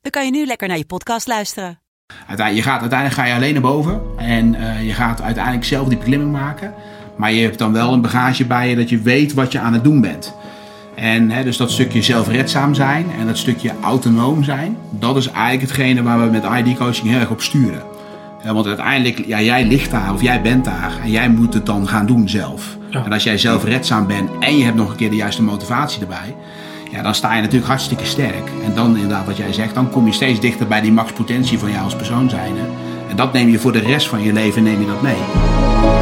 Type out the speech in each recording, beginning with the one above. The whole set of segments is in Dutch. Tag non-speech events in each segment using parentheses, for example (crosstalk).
dan kan je nu lekker naar je podcast luisteren. Uiteindelijk, je gaat, uiteindelijk ga je alleen naar boven en uh, je gaat uiteindelijk zelf die beklimming maken. Maar je hebt dan wel een bagage bij je dat je weet wat je aan het doen bent. En hè, dus dat stukje zelfredzaam zijn en dat stukje autonoom zijn, dat is eigenlijk hetgene waar we met ID-coaching heel erg op sturen. Ja, want uiteindelijk, ja, jij ligt daar of jij bent daar en jij moet het dan gaan doen zelf. Ja. En als jij zelfredzaam bent en je hebt nog een keer de juiste motivatie erbij, ja, dan sta je natuurlijk hartstikke sterk. En dan inderdaad wat jij zegt, dan kom je steeds dichter bij die maxpotentie van jou als persoon zijnde. En dat neem je voor de rest van je leven neem je dat mee.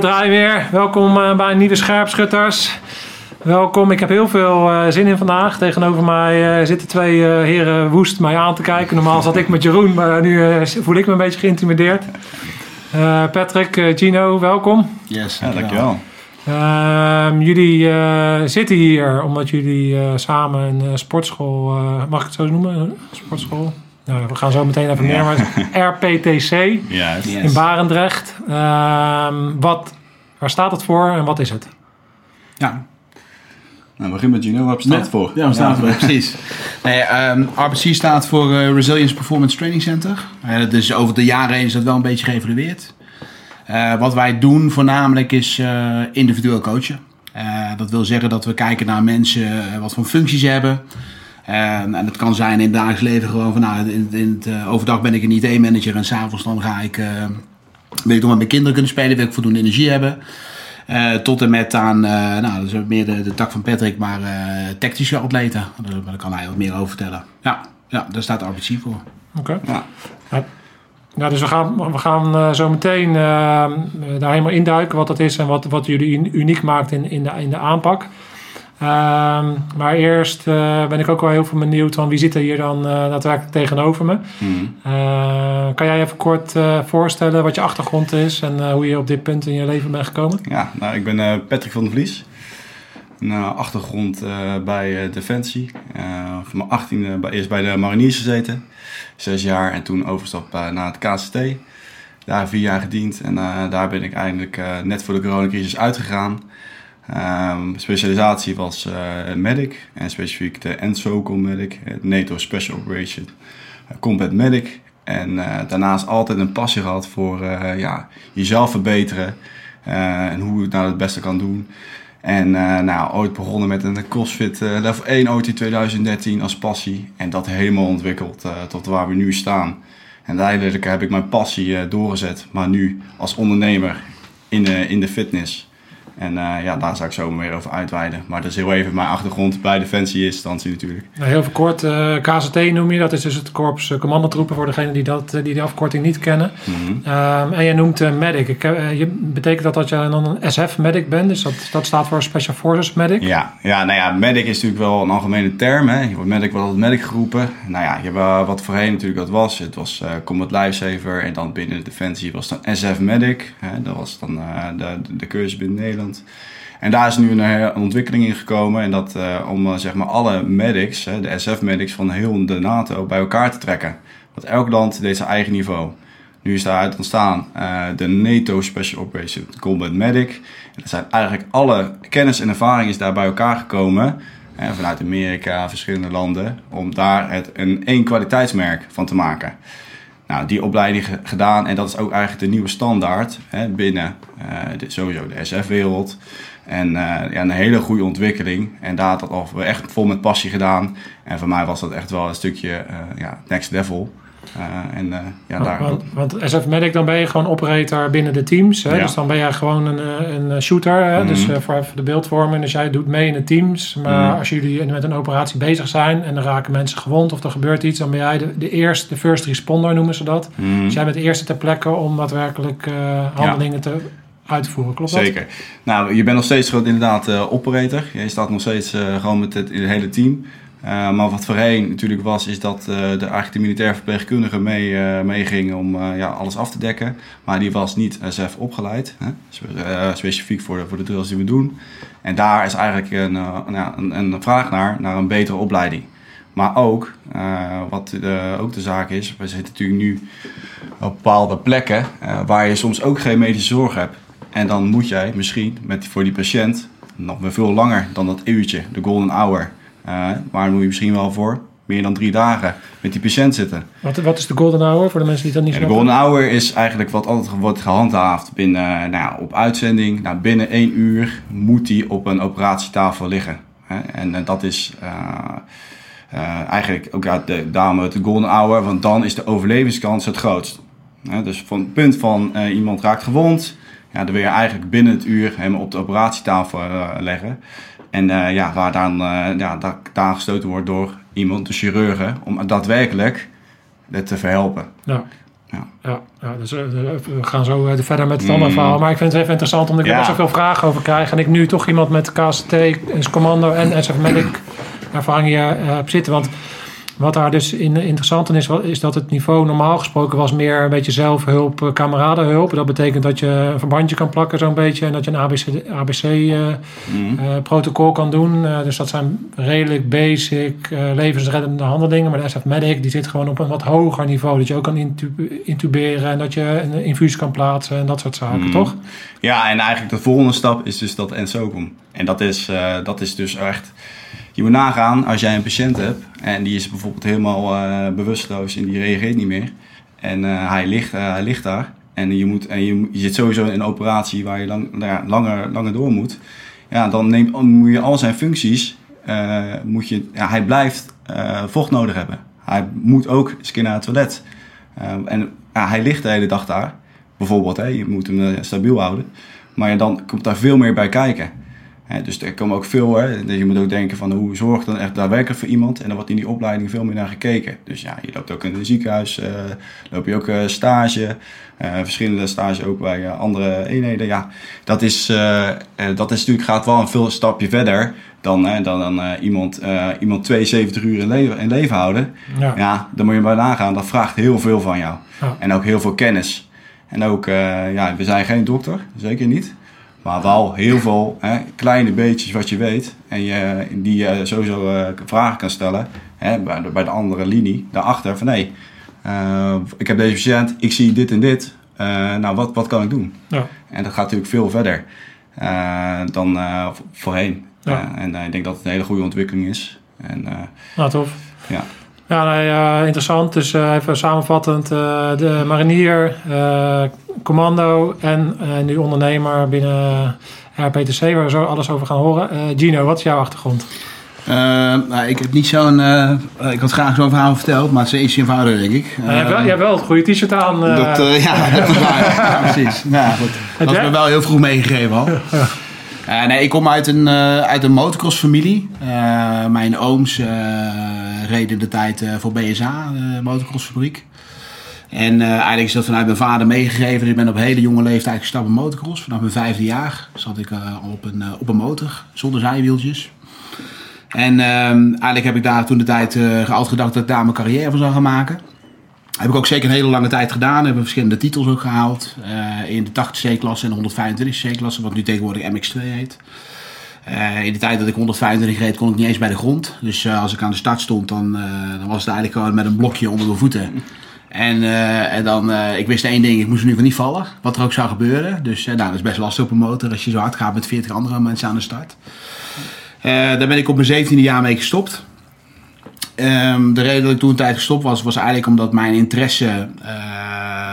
Draaien weer. Welkom uh, bij Nieuwe Scherpschutters. Welkom, ik heb heel veel uh, zin in vandaag. Tegenover mij uh, zitten twee heren woest mij aan te kijken. Normaal zat ik met Jeroen, maar nu voel ik me een beetje geïntimideerd. Patrick, Gino, welkom. Yes, ja, dankjewel. Ehm, jullie zitten hier omdat jullie samen een sportschool, mag ik het zo noemen? Sportschool? Nou, we gaan zo meteen even meer, maar RPTC (laughs) yes. in Barendrecht. Uh, wat, waar staat het voor en wat is het? Ja. Nou, begin met Gino, waar staat het voor? Ja, waar staat het voor, precies. Nee, um, RPC staat voor uh, Resilience Performance Training Center. Uh, dus over de jaren heen is dat wel een beetje geëvalueerd. Uh, wat wij doen voornamelijk is individueel coachen. dat wil zeggen dat we kijken naar mensen wat voor functies ze hebben. En, en het kan zijn in het dagelijks leven gewoon van nou, in, in het, uh, overdag ben ik een IT-manager en s'avonds dan ga ik, uh, wil ik nog met mijn kinderen kunnen spelen, wil ik voldoende energie hebben. Uh, tot en met aan, nou dat is meer de, de tak van Patrick, maar tactische atleten. Daar kan hij wat meer over vertellen. Ja, ja daar staat RBC voor. Oké. Okay. Ja. Nou, dus we gaan, we gaan zo meteen daar helemaal induiken wat dat is en wat, wat jullie uniek maakt in, in, de, in de aanpak. Um, maar eerst uh, ben ik ook wel heel veel benieuwd van wie zit er hier dan uh, daadwerkelijk tegenover me. Mm. Uh, kan jij even kort voorstellen wat je achtergrond is en hoe je op dit punt in je leven bent gekomen? Ja, nou, ik ben Patrick van der Vlies. Een achtergrond bij Defensie. van mijn 18e bij, eerst bij de mariniers gezeten. Zes jaar en toen overstap naar het KCT. Daar vier jaar gediend en daar ben ik eindelijk net voor de coronacrisis uitgegaan. Um, specialisatie was uh, medic en specifiek de NSOCOM medic, het NATO Special Operation uh, Combat Medic. En uh, daarnaast altijd een passie gehad voor ja, jezelf verbeteren en hoe je het nou het beste kan doen. En nou, ooit begonnen met een CrossFit Level 1 OT 2013 als passie. En dat helemaal ontwikkeld tot waar we nu staan. En uiteindelijk heb ik mijn passie doorgezet, maar nu als ondernemer in in de fitness. En uh, ja, daar zou ik zo meer over uitweiden. Maar dat is heel even mijn achtergrond bij Defensie-instantie natuurlijk. Nou, heel kort, uh, eh, KZT noem je, dat is dus het Korps uh, Commandotroepen voor degenen die, dat, die de afkorting niet kennen. Mm -hmm. um, en jij noemt medic. Ik, je, betekent dat dat je dan een SF-medic bent? Dus dat, dat staat voor Special Forces Medic? Ja, ja, nou ja, medic is natuurlijk wel een algemene term. Hè. Je wordt medic wordt altijd medic geroepen. Nou ja, je hebt wat voorheen natuurlijk dat was. Het was Combat Lifesaver en dan binnen de Defensie was dan SF-medic. Dat was dan de, de cursus binnen Nederland. En daar is nu een, een ontwikkeling in gekomen. En dat uh, om uh, zeg maar alle medics, de SF-medics van heel de NATO, bij elkaar te trekken. Want elk land deed zijn eigen niveau. Nu is daaruit ontstaan de NATO Special Operation Combat Medic. En er zijn eigenlijk alle kennis en ervaring is daar bij elkaar gekomen. vanuit Amerika, verschillende landen. Om daar het, een één kwaliteitsmerk van te maken. Nou, die opleiding ge- gedaan en dat is ook eigenlijk de nieuwe standaard hè, binnen eh, de, sowieso de SF-wereld. En eh, ja, een hele goede ontwikkeling. En daar had dat al echt vol met passie gedaan. En voor mij was dat echt wel een stukje eh, ja, next level. Eh, en eh, ja, daar, Want, want SF Medic, dan ben je gewoon operator binnen de teams. Hè? Ja. Dus dan ben jij gewoon een, eh, een shooter. Hè? Mhm. Dus eh, voor even de beeldvorming. Dus jij doet mee in de teams. Maar Mhm. als jullie met een operatie bezig zijn en er raken mensen gewond of er gebeurt iets, dan ben jij de, de eerste, de first responder noemen ze dat. Mhm. Dus jij bent de eerste ter plekke om daadwerkelijk handelingen te uitvoeren. Klopt dat? Zeker. Nou, je bent nog steeds gewoon inderdaad operator. Je staat nog steeds gewoon met het, het hele team. Eh, maar wat voorheen natuurlijk was, is dat eh, de, eigenlijk de militair verpleegkundige mee, eh, meeging om ja, alles af te dekken. Maar die was niet SF opgeleid, hè? Spe- specifiek voor de, voor de drills die we doen. En daar is eigenlijk een, een, een vraag naar, naar een betere opleiding. Maar ook, wat ook de zaak is, we zitten natuurlijk nu op bepaalde plekken waar je soms ook geen medische zorg hebt. En dan moet jij misschien met, voor die patiënt nog veel langer dan dat uurtje, de golden hour. Eh maar dan moet je misschien wel voor meer dan drie dagen met die patiënt zitten. Wat, wat is de golden hour voor de mensen die dat niet En de snappen? golden hour is eigenlijk wat altijd wordt gehandhaafd binnen, eh, nou ja, op uitzending. Nou, binnen één uur moet die op een operatietafel liggen. Hè? En, eh, dat is eigenlijk ook ja, de, daarom het golden hour, want dan is de overlevingskans het grootst. Hè? Dus van het punt van iemand raakt gewond, ja, dan wil je eigenlijk binnen het uur hem op de operatietafel leggen. En eh, ja, waar dan eh, ja, daar, daar gestoten wordt door iemand, de chirurgen, om daadwerkelijk het te verhelpen. Ja. Ja. Ja, ja dus, eh, we gaan zo verder met het Mm. andere verhaal. Maar ik vind het even interessant omdat ik er Ja. best wel veel vragen over krijg. En ik nu toch iemand met KCT, is commando en SF Medic ervaring hier heb zitten. Want wat daar dus in, interessant in is, is dat het niveau normaal gesproken was meer een beetje zelfhulp, eh, kameradenhulp. Dat betekent dat je een verbandje kan plakken zo'n beetje. En dat je een ABC, ABC eh, Mhm. eh, protocol kan doen. Dus dat zijn redelijk basic levensreddende handelingen. Maar de SF Medic die zit gewoon op een wat hoger niveau. Dat je ook kan intu- intuberen en dat je een infuus kan plaatsen en dat soort zaken, Mhm. toch? Ja, en eigenlijk de volgende stap is dus dat ensocom. En dat is, dat is dus echt... Je moet nagaan, als jij een patiënt hebt... en die is bijvoorbeeld helemaal eh, bewusteloos en die reageert niet meer... en eh, hij, ligt, eh, hij ligt daar... en, je, moet, en je, zit sowieso in een operatie waar je lang, langer, langer door moet... ja, dan neemt, moet je al zijn functies... moet je, hij blijft vocht nodig hebben. Hij moet ook eens een keer naar het toilet. En hij ligt de hele dag daar bijvoorbeeld. Hè, je moet hem stabiel houden. Maar dan komt daar veel meer bij kijken. Dus er komen ook veel, hè, dus je moet ook denken van hoe zorg dan echt daadwerkelijk voor iemand. En dan wordt in die opleiding veel meer naar gekeken. Dus ja, je loopt ook in een ziekenhuis, eh, loop je ook eh, stage. eh, verschillende stages ook bij andere eenheden. Ja, dat is, dat is natuurlijk, gaat wel een veel stapje verder dan, hè, dan, dan iemand, iemand 72 uur in leven, in leven houden. Ja. Ja, dan moet je maar nagaan. Dat vraagt heel veel van jou. Ja. En ook heel veel kennis. En ook, ja, we zijn geen dokter, zeker niet. Maar wel heel veel hè, kleine beetjes wat je weet. En je, die je sowieso eh, vragen kan stellen. Hè, bij, de, bij de andere linie, daarachter. Van hé, eh, ik heb deze patiënt, ik zie dit en dit. Eh, nou, wat, wat kan ik doen? Ja. En dat gaat natuurlijk veel verder dan vo- voorheen. Ja. En ik denk dat het een hele goede ontwikkeling is. En Nou, tof. ja. Ja, nee, eh, interessant. Dus eh, even samenvattend. eh, de marinier, commando en nu ondernemer binnen RPTC, waar we zo alles over gaan horen. Gino, wat is jouw achtergrond? Nou, ik heb niet zo'n. ik had graag zo'n verhaal verteld, maar het is iets eenvoudiger, denk ik. Je, hebt wel, je hebt wel het goede t-shirt aan. dat, ja, (laughs) dat is waar. Ja, precies. Nou, goed. Dat is me wel heel vroeg meegegeven al. (laughs) Nee, ik kom uit een, uit een motocross-familie. Mijn ooms reden de tijd eh, voor BSA, de motocrossfabriek. En eh, eigenlijk is dat vanuit mijn vader meegegeven. Ik ben op hele jonge leeftijd gestapt in motocross. Vanaf mijn vijfde jaar zat ik eh, al op een, eh, op een motor, zonder zijwieltjes. En ehm, eigenlijk heb ik daar toen de tijd eh altijd gedacht dat ik daar mijn carrière van zou gaan maken. Heb ik ook zeker een hele lange tijd gedaan. Hebben verschillende titels ook gehaald. eh, in de 80C-klasse en de 125C-klasse, wat nu tegenwoordig MX2 heet. Eh, in de tijd dat ik 125 reed, kon ik niet eens bij de grond. Dus eh, als ik aan de start stond, dan, eh, dan was het eigenlijk gewoon met een blokje onder mijn voeten. (laughs) En, en dan, ik wist één ding, ik moest in ieder geval niet vallen. Wat er ook zou gebeuren. Dus nou, dat is best lastig op een motor als je zo hard gaat met 40 andere mensen aan de start. Daar ben ik op mijn 17e jaar mee gestopt. Ehm, de reden dat ik toen een tijd gestopt was, was eigenlijk omdat mijn interesse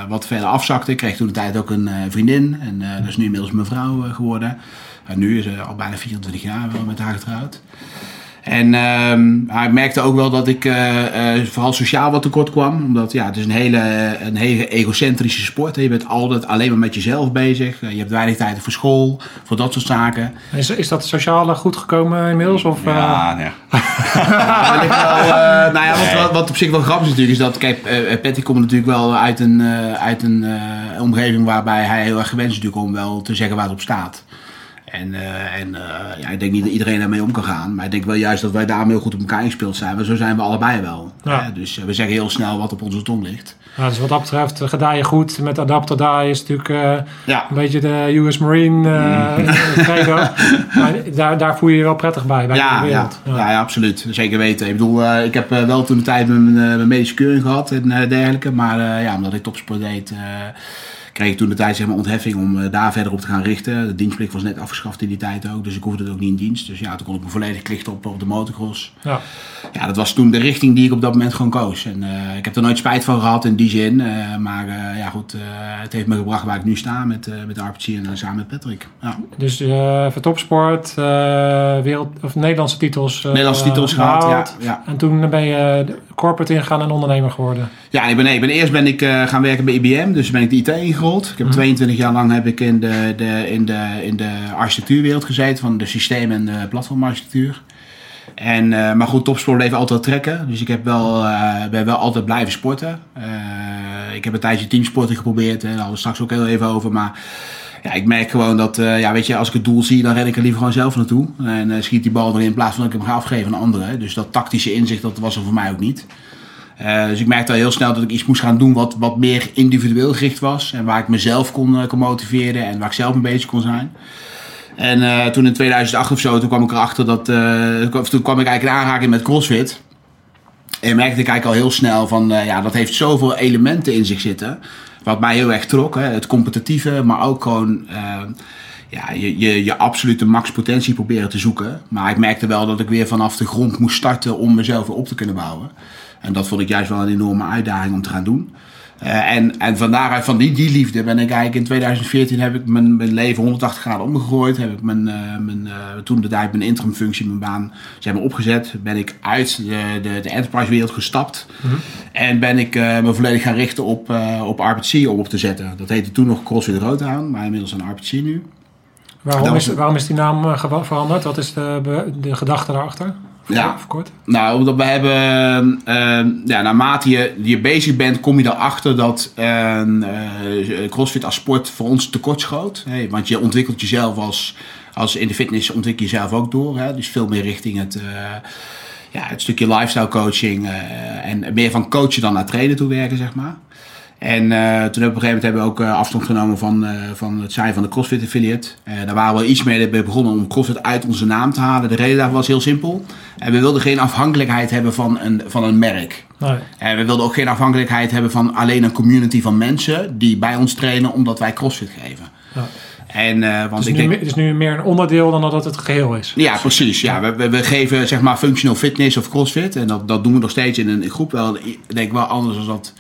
wat verder afzakte. Ik kreeg toen een tijd ook een vriendin. En dat is nu inmiddels mijn vrouw geworden. En nu is ze al bijna 24 jaar wel met haar getrouwd. En ehm, maar ik merkte ook wel dat ik eh, eh, vooral sociaal wat tekort kwam. Omdat ja, het is een hele, een hele egocentrische sport. Je bent altijd alleen maar met jezelf bezig. Eh, Je hebt weinig tijd voor school, voor dat soort zaken. Is, is dat sociale goed gekomen inmiddels? Of, eh, Ja, nee. (laughs) Ja, wel, eh, nou ja, wat, wat, wat op zich wel grappig is natuurlijk, is dat, kijk, eh Patty komt natuurlijk wel uit een, eh, uit een omgeving waarbij hij heel erg gewend is natuurlijk om wel te zeggen waar het op staat. En, eh, en eh, ja, ik denk niet dat iedereen daarmee om kan gaan. Maar ik denk wel juist dat wij daarom heel goed op elkaar ingespeeld zijn. Maar zo zijn we allebei wel. Ja. Hè? Dus eh, we zeggen heel snel wat op onze tong ligt. ja, dus wat dat betreft je goed. Met adapter daar is natuurlijk eh, Ja. een beetje de US Marine eh credo. (laughs) Maar daar, daar voel je je wel prettig bij, bij Ja, de ja, wereld. ja. ja, absoluut. Zeker weten. Ik bedoel, eh, ik heb eh, wel toen de tijd mijn, eh, mijn medische keuring gehad en eh, dergelijke. Maar eh, ja, omdat ik topsport deed, eh, kreeg ik toen de tijd zeg maar, ontheffing om eh, daar verder op te gaan richten. De dienstplicht was net afgeschaft in die tijd ook, dus ik hoefde het ook niet in dienst. Dus ja, toen kon ik me volledig klichten op, op de motocross. Ja. Ja, dat was toen de richting die ik op dat moment gewoon koos. En eh, ik heb er nooit spijt van gehad in die zin. eh, maar ja, goed, het heeft me gebracht waar ik nu sta met, met RPC en samen met Patrick. Ja. Dus voor topsport, wereld, of Nederlandse titels. Nederlandse titels gehad, ja, ja. En toen ben je corporate ingegaan en ondernemer geworden. Ja, ik ben, nee, ik ben, eerst ben ik eh, gaan werken bij IBM, dus ben ik de IT ingerold. Ik heb 22 jaar lang heb ik in de, de, in de, in de architectuurwereld gezeten, van de systeem- en de platformarchitectuur. En, eh, maar goed, topsport bleef altijd trekken. Dus ik heb wel, eh, ben wel altijd blijven sporten. Eh, ik heb een tijdje teamsporten geprobeerd, hè, daar hadden we straks ook heel even over. Maar ja, ik merk gewoon dat, eh, ja, weet je, als ik het doel zie, dan ren ik er liever gewoon zelf naartoe. En eh, schiet die bal erin in plaats van dat ik hem ga afgeven aan anderen. Dus dat tactische inzicht, dat was er voor mij ook niet. Eh, dus ik merkte al heel snel dat ik iets moest gaan doen wat, wat meer individueel gericht was. En waar ik mezelf kon, kon motiveren en waar ik zelf mee bezig kon zijn. En toen in 2008 of zo, toen kwam ik erachter dat... toen kwam ik eigenlijk in aanraking met CrossFit. En merkte ik eigenlijk al heel snel van... ja, dat heeft zoveel elementen in zich zitten. Wat mij heel erg trok. Hè. Het competitieve, maar ook gewoon... eh, ja, je, je, je absolute maxpotentie proberen te zoeken. Maar ik merkte wel dat ik weer vanaf de grond moest starten om mezelf weer op te kunnen bouwen. En dat vond ik juist wel een enorme uitdaging om te gaan doen. Eh, en, en van daaruit, van die, die liefde, ben ik eigenlijk in 2014 heb ik mijn, mijn leven 180 graden omgegooid. Heb ik mijn, eh, mijn, eh, toen de tijd mijn interimfunctie, mijn baan, zeg maar opgezet. Ben ik uit de, de, de enterprise wereld gestapt. En ben ik me volledig gaan richten op, op RPC om op te zetten. Dat heette toen nog CrossFit Roodhaan, maar inmiddels een RPC nu. Waarom, is, waarom is die naam veranderd? Wat is de, de gedachte daarachter? Ja. Of kort? Nou, omdat we hebben, eh, ja, naarmate je, je bezig bent, kom je erachter dat eh, eh, CrossFit als sport voor ons tekortschoot. Hey, want je ontwikkelt jezelf als, als in de fitness ontwikkel je jezelf ook door. Hè? Dus veel meer richting het, eh, ja, het stukje lifestyle coaching eh, en meer van coachen dan naar trainen toe werken, zeg maar. En eh, toen hebben we op een gegeven moment hebben we ook eh, afstand genomen van, eh, van het zijn van de CrossFit affiliate. Daar waren we iets mee begonnen om CrossFit uit onze naam te halen. De reden daarvoor was heel simpel. En we wilden geen afhankelijkheid hebben van een, van een merk. Nee. En we wilden ook geen afhankelijkheid hebben van alleen een community van mensen die bij ons trainen omdat wij CrossFit geven. Ja. En, want Het is, ik nu, denk, me- het is nu meer een onderdeel dan dat het het geheel is. ja, precies. Ja, we, we, we geven zeg maar functional fitness of crossfit. En dat, dat doen we nog steeds in een groep. Wel, ik denk wel anders dan dat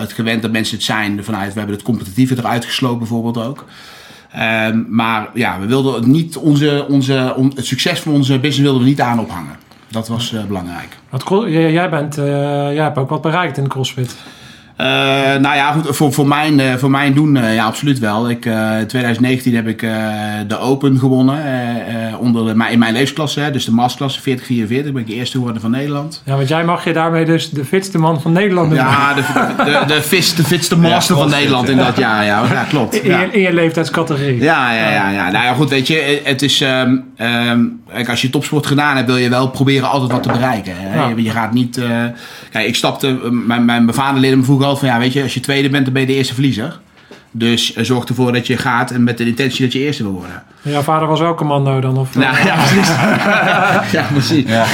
het gewend dat mensen het zijn. Vanuit, we hebben het competitieve eruit gesloten bijvoorbeeld ook. Ehm, maar ja, we wilden het niet onze, onze, on- het succes van onze business wilden we niet aan ophangen. Dat was eh, belangrijk. Jij, jij bent, eh, jij hebt ook wat bereikt in de CrossFit. Eh, nou ja, goed, voor, voor, mijn, eh, voor mijn doen, eh, ja, absoluut wel. Ik, eh, in 2019 heb ik eh, de Open gewonnen eh, eh, onder de, maar in mijn leefklasse, hè, dus de masterklasse 40-44. ben ik de eerste geworden van Nederland. Ja, want jij mag je daarmee dus de fitste man van Nederland noemen. Ja, de, de, de, vis, de fitste master van Nederland in dat jaar. Ja, ja klopt. In, Ja. je, in je leeftijdscategorie. Ja, ja, ja, ja. Nou ja, goed, weet je, het is... ehm, ehm, kijk, als je topsport gedaan hebt, wil je wel proberen altijd wat te bereiken. Hè? Ja. Je, gaat niet... eh, kijk, ik stapte... Mijn, mijn, vader leerde me vroeger altijd van, ja, weet je, als je tweede bent, dan ben je de eerste verliezer. Dus eh, zorg ervoor dat je gaat en met de intentie dat je eerste wil worden. Jouw vader was ook commando dan? Of, Nou, ja, precies. (laughs) ja, precies. Ja,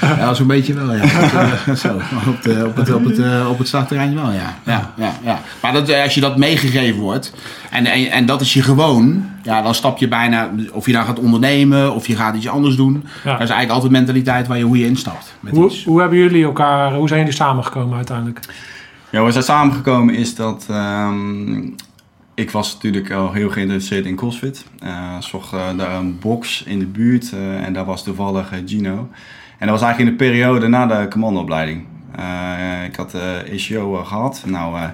ja zo'n beetje wel, ja. (laughs) Zo, op, de, op, het, op, het, eh, op het startterrein wel, ja. ja, ja, ja. Maar dat, eh, als je dat meegegeven wordt en, en, en dat is je gewoon, ja, dan stap je bijna, of je daar gaat ondernemen of je gaat iets anders doen. Dat is eigenlijk altijd mentaliteit waar je, hoe je instapt. Met hoe, iets. hoe hebben jullie elkaar, hoe zijn jullie samengekomen uiteindelijk? Ja, hoe we zijn samengekomen is dat ehm, ik was natuurlijk al heel geïnteresseerd in CrossFit. Uh, zocht uh, daar een box in de buurt uh, en daar was toevallig Gino. En dat was eigenlijk in de periode na de commandoopleiding. ik had de ECO gehad. Nou,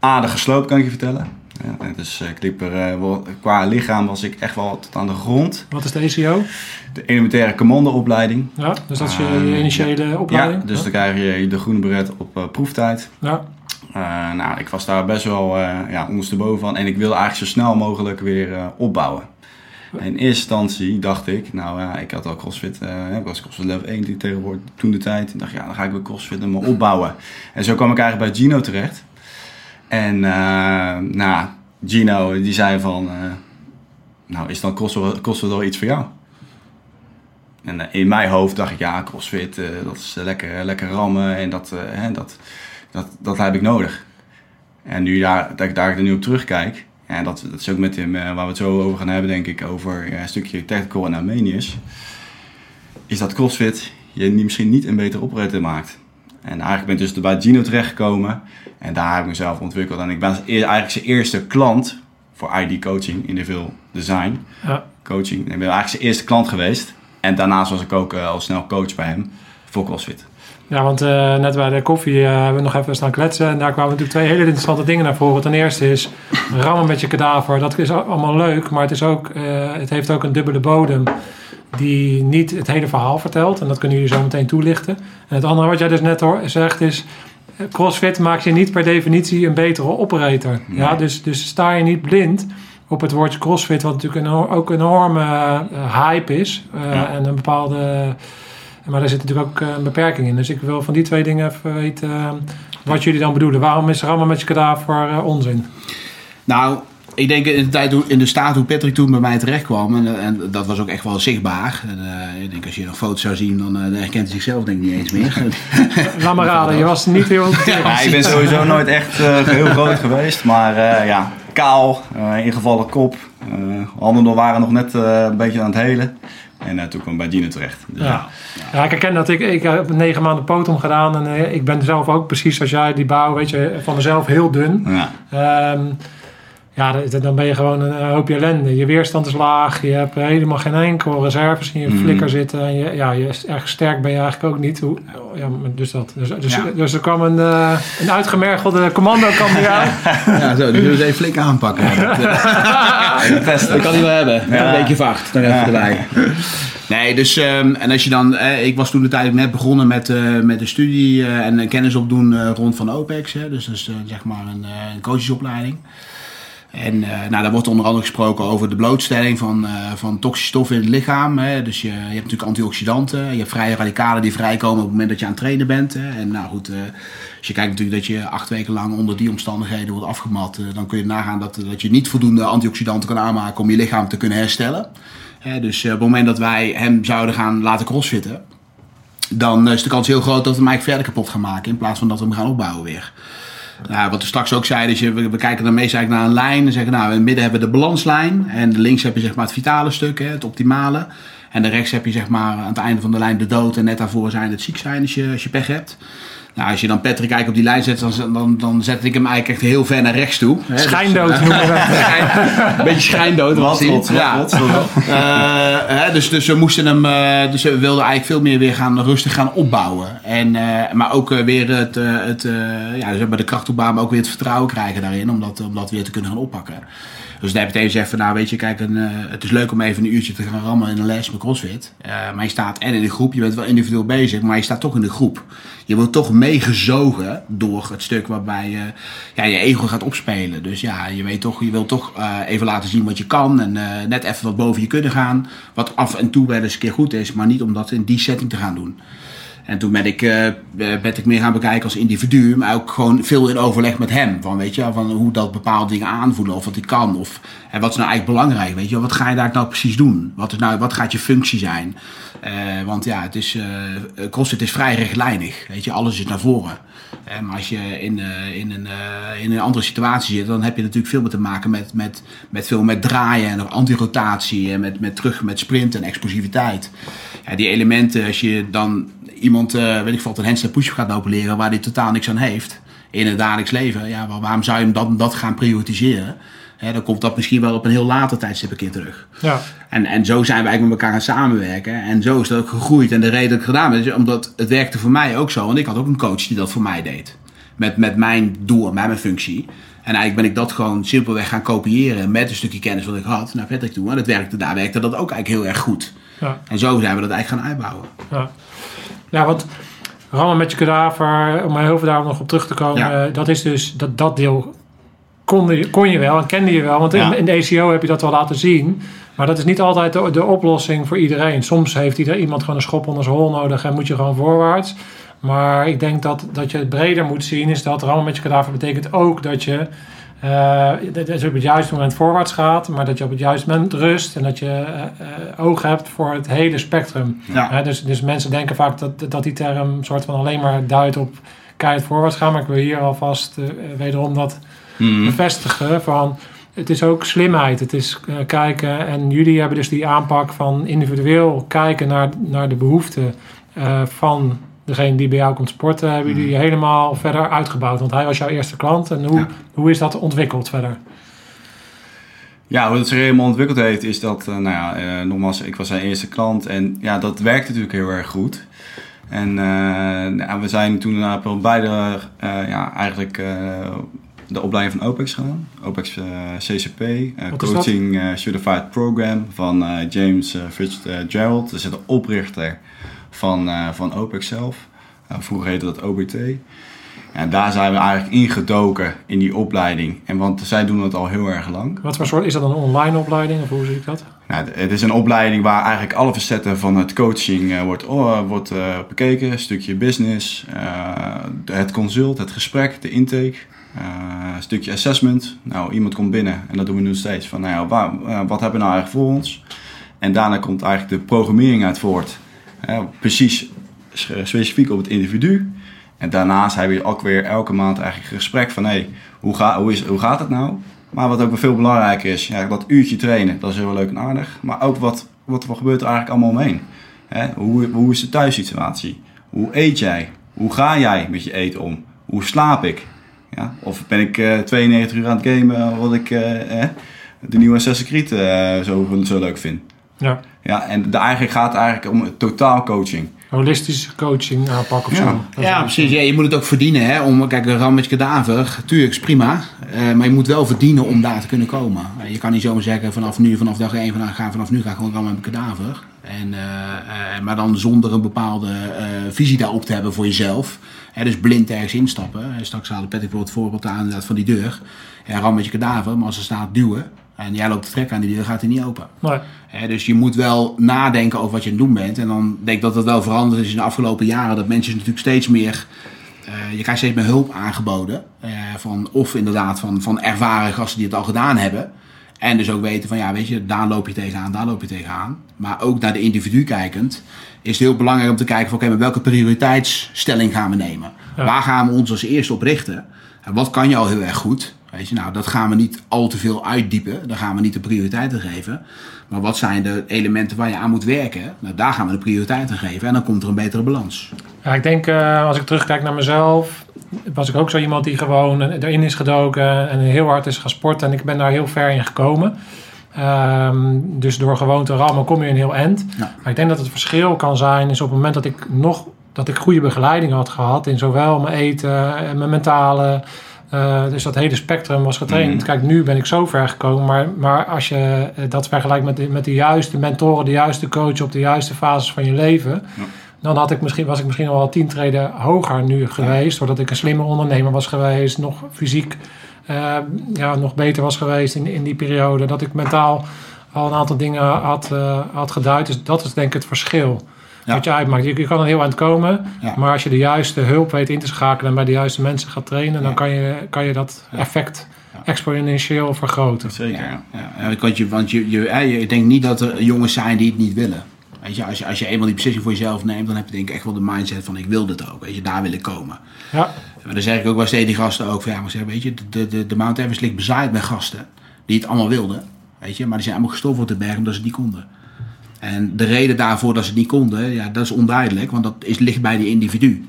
aardig gesloopt kan ik je vertellen. Ja, dus ik liep er, qua lichaam was ik echt wel tot aan de grond. Wat is de ECO? De elementaire commandoopleiding. Ja, dus dat is je initiële opleiding? Ja, dus dan krijg je de groene beret op proeftijd. Ja. Uh, nou, ik was daar best wel uh, ja, ondersteboven van en ik wilde eigenlijk zo snel mogelijk weer uh, opbouwen. En in eerste instantie dacht ik, nou ja, ik had al CrossFit, ik was CrossFit level 1 die tegenwoordig toen de tijd. Ik dacht, ja, dan ga ik weer CrossFit en opbouwen. En zo kwam ik eigenlijk bij Gino terecht. En nou, Gino die zei van, nou is dan CrossFit, CrossFit wel iets voor jou? En in mijn hoofd dacht ik, ja, CrossFit, dat is lekker, lekker rammen en dat, hè, dat dat, dat heb ik nodig. En nu daar, dat ik daar nu op terugkijk, en dat, dat is ook met hem, uh, waar we het zo over gaan hebben, denk ik, over ja, een stukje technical en Armenius, is dat CrossFit je misschien niet een betere operator maakt. En eigenlijk ben ik dus bij Gino terechtgekomen en daar heb ik mezelf ontwikkeld. En ik ben eigenlijk zijn eerste klant voor ID coaching, individual design ja. coaching. Ik ben eigenlijk zijn eerste klant geweest. En daarnaast was ik ook uh, al snel coach bij hem voor CrossFit. Ja, want uh, net bij de koffie uh, hebben we nog even staan kletsen. En daar kwamen natuurlijk twee hele interessante dingen naar voren. Ten eerste is rammen met je kadaver. Dat is allemaal leuk, maar het, is ook, uh, het heeft ook een dubbele bodem die niet het hele verhaal vertelt. En dat kunnen jullie zo meteen toelichten. En het andere wat jij dus net hoor, zegt is... CrossFit maakt je niet per definitie een betere operator. Nee. Ja, dus, dus sta je niet blind op het woordje CrossFit... wat natuurlijk een, ook een enorme hype is. Ja. En een bepaalde... Maar daar zit natuurlijk ook een beperking in. Dus ik wil van die twee dingen even weten uh, wat jullie dan bedoelen. Waarom is rammen met je kadaver uh, onzin? Nou, ik denk in de, tijd, in de staat hoe Patrick toen bij mij terecht kwam, en, en dat was ook echt wel zichtbaar. En, uh, ik denk als je nog foto's zou zien, dan herkent hij zichzelf denk ik niet eens meer. (laughs) Laat maar raden, je was niet heel... ja, ik ben sowieso nooit echt heel groot geweest, maar ja, kaal, ingevallen kop, handen waren nog net een beetje aan het helen. En uh, toen kwam bij Gino terecht. Dus, ja. Ja. ja, ik herken dat. Ik, ik heb negen maanden potom gedaan. En uh, ik ben zelf ook precies zoals jij, die bouw, weet je, van mezelf heel dun. Ja, um, ja dan ben je gewoon een hoopje ellende. Je weerstand is laag. Je hebt helemaal geen enkel reserves in je mm. flikker zitten. En je, ja, je is erg sterk ben je eigenlijk ook niet. Hoe, ja, dus dat. Dus, dus, ja. dus er kwam een, uh, een uitgemergelde commando kwam (laughs) ja, zo. Die zullen ze even flink aanpakken. (laughs) dat, dat kan hij wel hebben. Ja. Een beetje vacht. Dan even erbij. Nee, dus um, en als je dan, eh, ik was toen de tijd net begonnen met, uh, met de studie uh, en kennis opdoen uh, rond van OPEX. Hè, dus dat is zeg maar een, een coachesopleiding. En uh, nou, daar wordt onder andere gesproken over de blootstelling van, uh, van toxische stoffen in het lichaam. Hè. Dus je, je hebt natuurlijk antioxidanten, je hebt vrije radicalen die vrijkomen op het moment dat je aan het trainen bent. Hè. En nou goed, uh, als je kijkt natuurlijk dat je acht weken lang onder die omstandigheden wordt afgemat, dan kun je nagaan dat, dat je niet voldoende antioxidanten kan aanmaken om je lichaam te kunnen herstellen. Dus op het moment dat wij hem zouden gaan laten crossfitten, dan is de kans heel groot dat we hem verder kapot gaan maken in plaats van dat we hem gaan opbouwen weer. Nou, wat we straks ook zeiden, we kijken dan meestal naar een lijn en zeggen, nou, in het midden hebben we de balanslijn en links heb je zeg maar het vitale stuk, hè, het optimale. En de rechts heb je zeg maar aan het einde van de lijn de dood en net daarvoor zijn het ziek zijn als je, als je pech hebt. Nou, als je dan Patrick eigenlijk op die lijn zet, dan, dan, dan zet ik hem eigenlijk echt heel ver naar rechts toe. Hè. Schijndood dus, noemen we dat. (laughs) Een beetje schijndood. Wat, wat, ja. wat, uh, hè, dus, dus we moesten hem, uh, dus we wilden eigenlijk veel meer weer gaan rustig gaan opbouwen. En, uh, maar ook weer het, het ja, dus de krachtopbouw, maar ook weer het vertrouwen krijgen daarin, om dat, om dat weer te kunnen gaan oppakken. Dus daar heb ik even gezegd van, nou weet je, kijk, een, uh, het is leuk om even een uurtje te gaan rammen in een les met CrossFit. Uh, maar je staat en in de groep, je bent wel individueel bezig, maar je staat toch in de groep. Je wordt toch meegezogen door het stuk waarbij je ja, je ego gaat opspelen. Dus ja, je weet toch, je wil toch even laten zien wat je kan en net even wat boven je kunnen gaan. Wat af en toe wel eens een keer goed is, maar niet om dat in die setting te gaan doen. En toen ben ik, eh, ben ik meer gaan bekijken als individu, maar ook gewoon veel in overleg met hem. Van, weet je, van hoe dat bepaalde dingen aanvoelen of wat ik kan. Of, en wat is nou eigenlijk belangrijk? Weet je, wat ga je daar nou precies doen? Wat, is nou, wat gaat je functie zijn? Eh, want ja, het is, uh, CrossFit is vrij rechtlijnig. Weet je, alles is naar voren. Maar als je in, in, een, in een andere situatie zit, dan heb je natuurlijk veel meer te maken met, met, met veel met draaien en antirotatie en met, met terug met sprint en explosiviteit. Ja, die elementen, als je dan iemand, uh, weet ik veel, een handstand push gaat lopen leren waar hij totaal niks aan heeft in het dagelijks leven, ja, waarom zou je hem dan dat gaan prioritiseren? dan komt dat misschien wel op een heel later tijdstip een keer terug. Ja. En, en zo zijn we eigenlijk met elkaar gaan samenwerken. En zo is dat ook gegroeid. En de reden dat ik gedaan heb, is omdat het werkte voor mij ook zo. Want ik had ook een coach die dat voor mij deed. Met, met mijn doel, met mijn functie. En eigenlijk ben ik dat gewoon simpelweg gaan kopiëren met een stukje kennis wat ik had naar Patrick toe. En dat werkte, daar werkte dat ook eigenlijk heel erg goed. Ja. En zo zijn we dat eigenlijk gaan uitbouwen. Ja, ja want rammen met je kadaver, om heel veel daar nog op terug te komen, Ja. dat is dus dat, dat deel kon je, kon je wel en kende je wel. Want Ja. in, in de ECO heb je dat wel laten zien. Maar dat is niet altijd de, de oplossing voor iedereen. Soms heeft ieder, iemand gewoon een schop onder zijn hol nodig en moet je gewoon voorwaarts. Maar ik denk dat, dat je het breder moet zien, is dat rammen met je kadaver betekent ook dat je dat dat je op het juiste moment voorwaarts gaat, maar dat je op het juiste moment rust en dat je eh, eh, oog hebt voor het hele spectrum. Ja. Dus, dus mensen denken vaak dat, dat die term soort van alleen maar duidt op keihard voorwaarts gaan, maar ik wil hier alvast eh, wederom dat Mhm. bevestigen van het is ook slimheid. Het is eh, kijken en jullie hebben dus die aanpak van individueel kijken naar, naar de behoeften eh, van degene die bij jou komt sporten. Hebben jullie helemaal verder uitgebouwd? Want hij was jouw eerste klant en hoe, Ja. hoe is dat ontwikkeld verder? Ja, hoe het zich helemaal ontwikkeld heeft, is dat, eh, nou ja, eh, nogmaals, ik was zijn eerste klant en ja, dat werkte natuurlijk heel erg goed. En eh, nou, we zijn toen uh, beide eh, ja, eigenlijk de opleiding van OPEX gedaan. OPEX CCP? Coaching Certified Program van James Fitzgerald. Dat is de oprichter van, eh, van OPEX zelf. Eh, vroeger heette dat OBT. En daar zijn we eigenlijk ingedoken in die opleiding. En want zij doen het al heel erg lang. Wat voor soort, is dat een online opleiding of hoe zie ik dat? Nou, het is een opleiding waar eigenlijk alle facetten van het coaching eh, wordt, oh, wordt bekeken. Een stukje business, het consult, het gesprek, de intake, een stukje assessment. Nou, iemand komt binnen en dat doen we nu steeds. Van, nou ja, waar, wat hebben we nou eigenlijk voor ons? En daarna komt eigenlijk de programmering uit voort. Eh, precies s- specifiek op het individu. En daarnaast hebben we ook weer elke maand eigenlijk een gesprek van... Hoe, ga, hoe, is, hoe gaat het nou? Maar wat ook veel belangrijker is, ja, dat uurtje trainen, dat is heel leuk en aardig. Maar ook wat, wat, wat gebeurt er eigenlijk allemaal omheen? Hè? Hoe, hoe is de thuissituatie? Hoe eet jij? Hoe ga jij met je eten om? Hoe slaap ik? Ja? Of ben ik eh 92 uur aan het gamen, wat ik eh, eh, de nieuwe Assassin's Creed eh, zo, zo leuk vind? Ja, Ja, en de, eigenlijk gaat het eigenlijk om totaal coaching. holistische coaching aanpak of Ja. zo. Ja, precies. Ja, je moet het ook verdienen. Hè? Om, kijk, een ram met je kadaver, tuurlijk is prima. eh, maar je moet wel verdienen om daar te kunnen komen. Eh, je kan niet zomaar zeggen vanaf nu, vanaf dag 1, vanaf, ga, vanaf nu ga ik gewoon rammen met mijn kadaver. En, eh, eh, maar dan zonder een bepaalde eh, visie daarop te hebben voor jezelf. Hè, dus blind ergens instappen. Straks haalde Patrick bijvoorbeeld het voorbeeld aan inderdaad, van die deur. Ram met je kadaver, maar als er staat duwen en jij loopt te trekken aan die deur, gaat hij niet open. Nee. Dus je moet wel nadenken over wat je aan het doen bent. En dan denk ik dat het wel veranderd is in de afgelopen jaren. Dat mensen natuurlijk steeds meer... eh, je krijgt steeds meer hulp aangeboden. eh, van, of inderdaad van, van ervaren gasten die het al gedaan hebben. En dus ook weten van ja, weet je, daar loop je tegenaan, daar loop je tegenaan. Maar ook naar de individu kijkend is het heel belangrijk om te kijken van oké, maar welke prioriteitsstelling gaan we nemen? Ja. Waar gaan we ons als eerste op richten? En wat kan je al heel erg goed? Weet je, nou, dat gaan we niet al te veel uitdiepen. Daar gaan we niet de prioriteiten geven. Maar wat zijn de elementen waar je aan moet werken? Nou, daar gaan we de prioriteiten geven. En dan komt er een betere balans. Ja, ik denk eh, als ik terugkijk naar mezelf, was ik ook zo iemand die gewoon erin is gedoken en heel hard is gaan sporten. En ik ben daar heel ver in gekomen. Ehm, dus door gewoon te rammen kom je een heel eind. Ja. Maar ik denk dat het verschil kan zijn is op het moment dat ik nog dat ik goede begeleiding had gehad in zowel mijn eten en mijn mentale. Eh, dus dat hele spectrum was getraind. Mhm. Kijk, nu ben ik zo ver gekomen. Maar, maar als je eh, dat vergelijkt met de, met de juiste mentoren, de juiste coach op de juiste fases van je leven. Dan had ik misschien, was ik misschien al wel tien treden hoger nu geweest. Doordat ik een slimme ondernemer was geweest. Nog fysiek eh, ja, nog beter was geweest in, in die periode. Dat ik mentaal al een aantal dingen had, had geduid. Dus dat is denk ik het verschil. Ja. wat je uitmaakt. Je, je kan er heel aan het komen, Ja. maar als je de juiste hulp weet in te schakelen en bij de juiste mensen gaat trainen, dan kan je, kan je dat Ja. effect Ja. exponentieel vergroten. Zeker, ja. Want je, want je, je, je denkt niet dat er jongens zijn die het niet willen. Weet je, als, je, als je eenmaal die beslissing voor jezelf neemt, dan heb je denk ik echt wel de mindset van ik wil dit ook. Weet je, daar wil ik komen. Ja, Maar dan zeg ik ook wel steeds die gasten ook van ja, maar zeg, weet je, de, de, de Mount Everest ligt bezaaid met gasten die het allemaal wilden. Weet je, maar die zijn allemaal gestopt op de berg omdat ze het niet konden. En de reden daarvoor dat ze het niet konden, ja, dat is onduidelijk, want dat is, ligt bij die individu.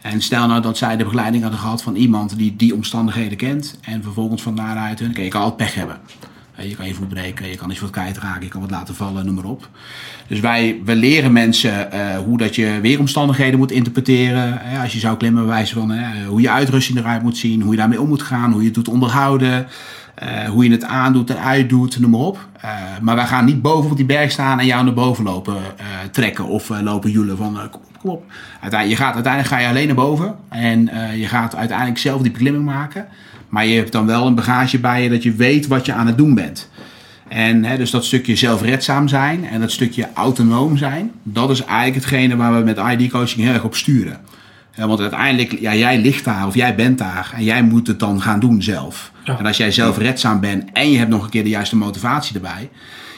En stel nou dat zij de begeleiding hadden gehad van iemand die die omstandigheden kent. En vervolgens van daaruit, hun, je kan altijd pech hebben. Je kan je voet breken, je kan iets wat kwijtraken, je kan wat laten vallen, noem maar op. Dus wij, we leren mensen eh, hoe dat je weeromstandigheden moet interpreteren. Als je zou klimmen, bij wijze van hoe je uitrusting eruit moet zien, hoe je daarmee om moet gaan, hoe je het doet onderhouden. Eh, hoe je het aandoet en uitdoet, noem maar op. Eh, maar wij gaan niet boven op die berg staan en jou naar boven lopen eh, trekken of lopen joelen van kom op, kom op. Uiteindelijk, ga je alleen naar boven en je gaat uiteindelijk zelf die beklimming maken. Maar je hebt dan wel een bagage bij je dat je weet wat je aan het doen bent. En hè, dus dat stukje zelfredzaam zijn en dat stukje autonoom zijn, dat is eigenlijk hetgene waar we met ID-coaching heel erg op sturen. Want uiteindelijk, ja, jij ligt daar of jij bent daar en jij moet het dan gaan doen zelf. Ja. En als jij zelfredzaam bent en je hebt nog een keer de juiste motivatie erbij,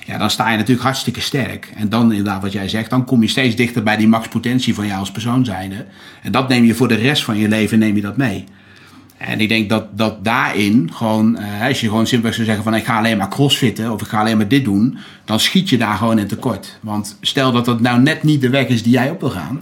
ja, dan sta je natuurlijk hartstikke sterk. En dan inderdaad wat jij zegt, dan kom je steeds dichter bij die maxpotentie van jou als persoon zijnde. En dat neem je voor de rest van je leven neem je dat mee. En ik denk dat, dat daarin gewoon, eh, als je gewoon simpelweg zou zeggen van ik ga alleen maar crossfitten of ik ga alleen maar dit doen, dan schiet je daar gewoon in tekort. Want stel dat dat nou net niet de weg is die jij op wil gaan,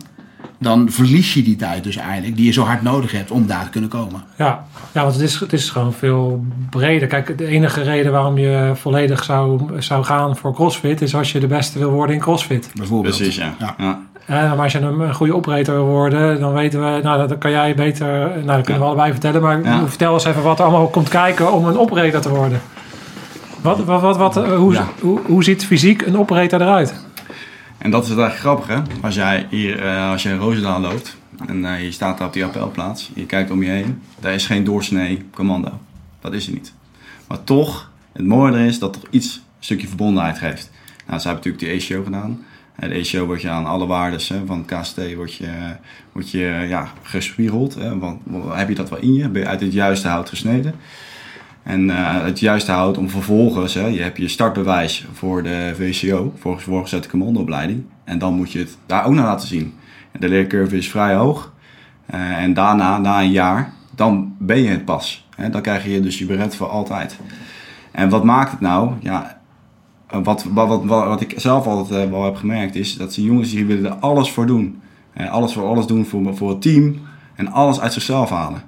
dan verlies je die tijd dus eigenlijk die je zo hard nodig hebt om daar te kunnen komen. Ja, ja want het is, het is gewoon veel breder. Kijk, de enige reden waarom je volledig zou, zou gaan voor CrossFit is als je de beste wil worden in CrossFit. Bijvoorbeeld. Precies, ja. Ja. ja. Eh, maar als je een, een goede operator wil worden, dan weten we, nou, dat kan jij beter, nou, dat kunnen we allebei vertellen. Maar Ja. vertel eens even wat er allemaal komt kijken om een operator te worden. Wat, wat, wat, wat, eh, hoe, Ja. hoe, hoe ziet fysiek een operator eruit? En dat is het eigenlijk grappige. Als jij hier, eh, als je in Roosendaal loopt en eh, je staat daar op die appelplaats, je kijkt om je heen, daar is geen doorsnee commando. Dat is er niet. Maar toch, het mooie er is dat er iets, een stukje verbondenheid geeft. Nou, ze hebben natuurlijk die ACO gedaan. Eh, De ACO wordt je aan alle waardes hè, van het KST wordt je, wordt je ja, gespiegeld. Hè, want heb je dat wel in je? Ben je uit het juiste hout gesneden? En eh, het juiste hout om vervolgens, hè, je hebt je startbewijs voor de VCO, voor voorgezette commandoopleiding. En dan moet je het daar ook naar laten zien. En de leercurve is vrij hoog. Eh, en daarna, na een jaar, dan ben je het pas. Hè, dan krijg je dus je beret voor altijd. En wat maakt het nou? Ja, wat, wat, wat, wat, ik zelf altijd eh, wel heb gemerkt is dat die jongens die willen er alles voor doen. Alles voor alles doen voor, voor het team en alles uit zichzelf halen.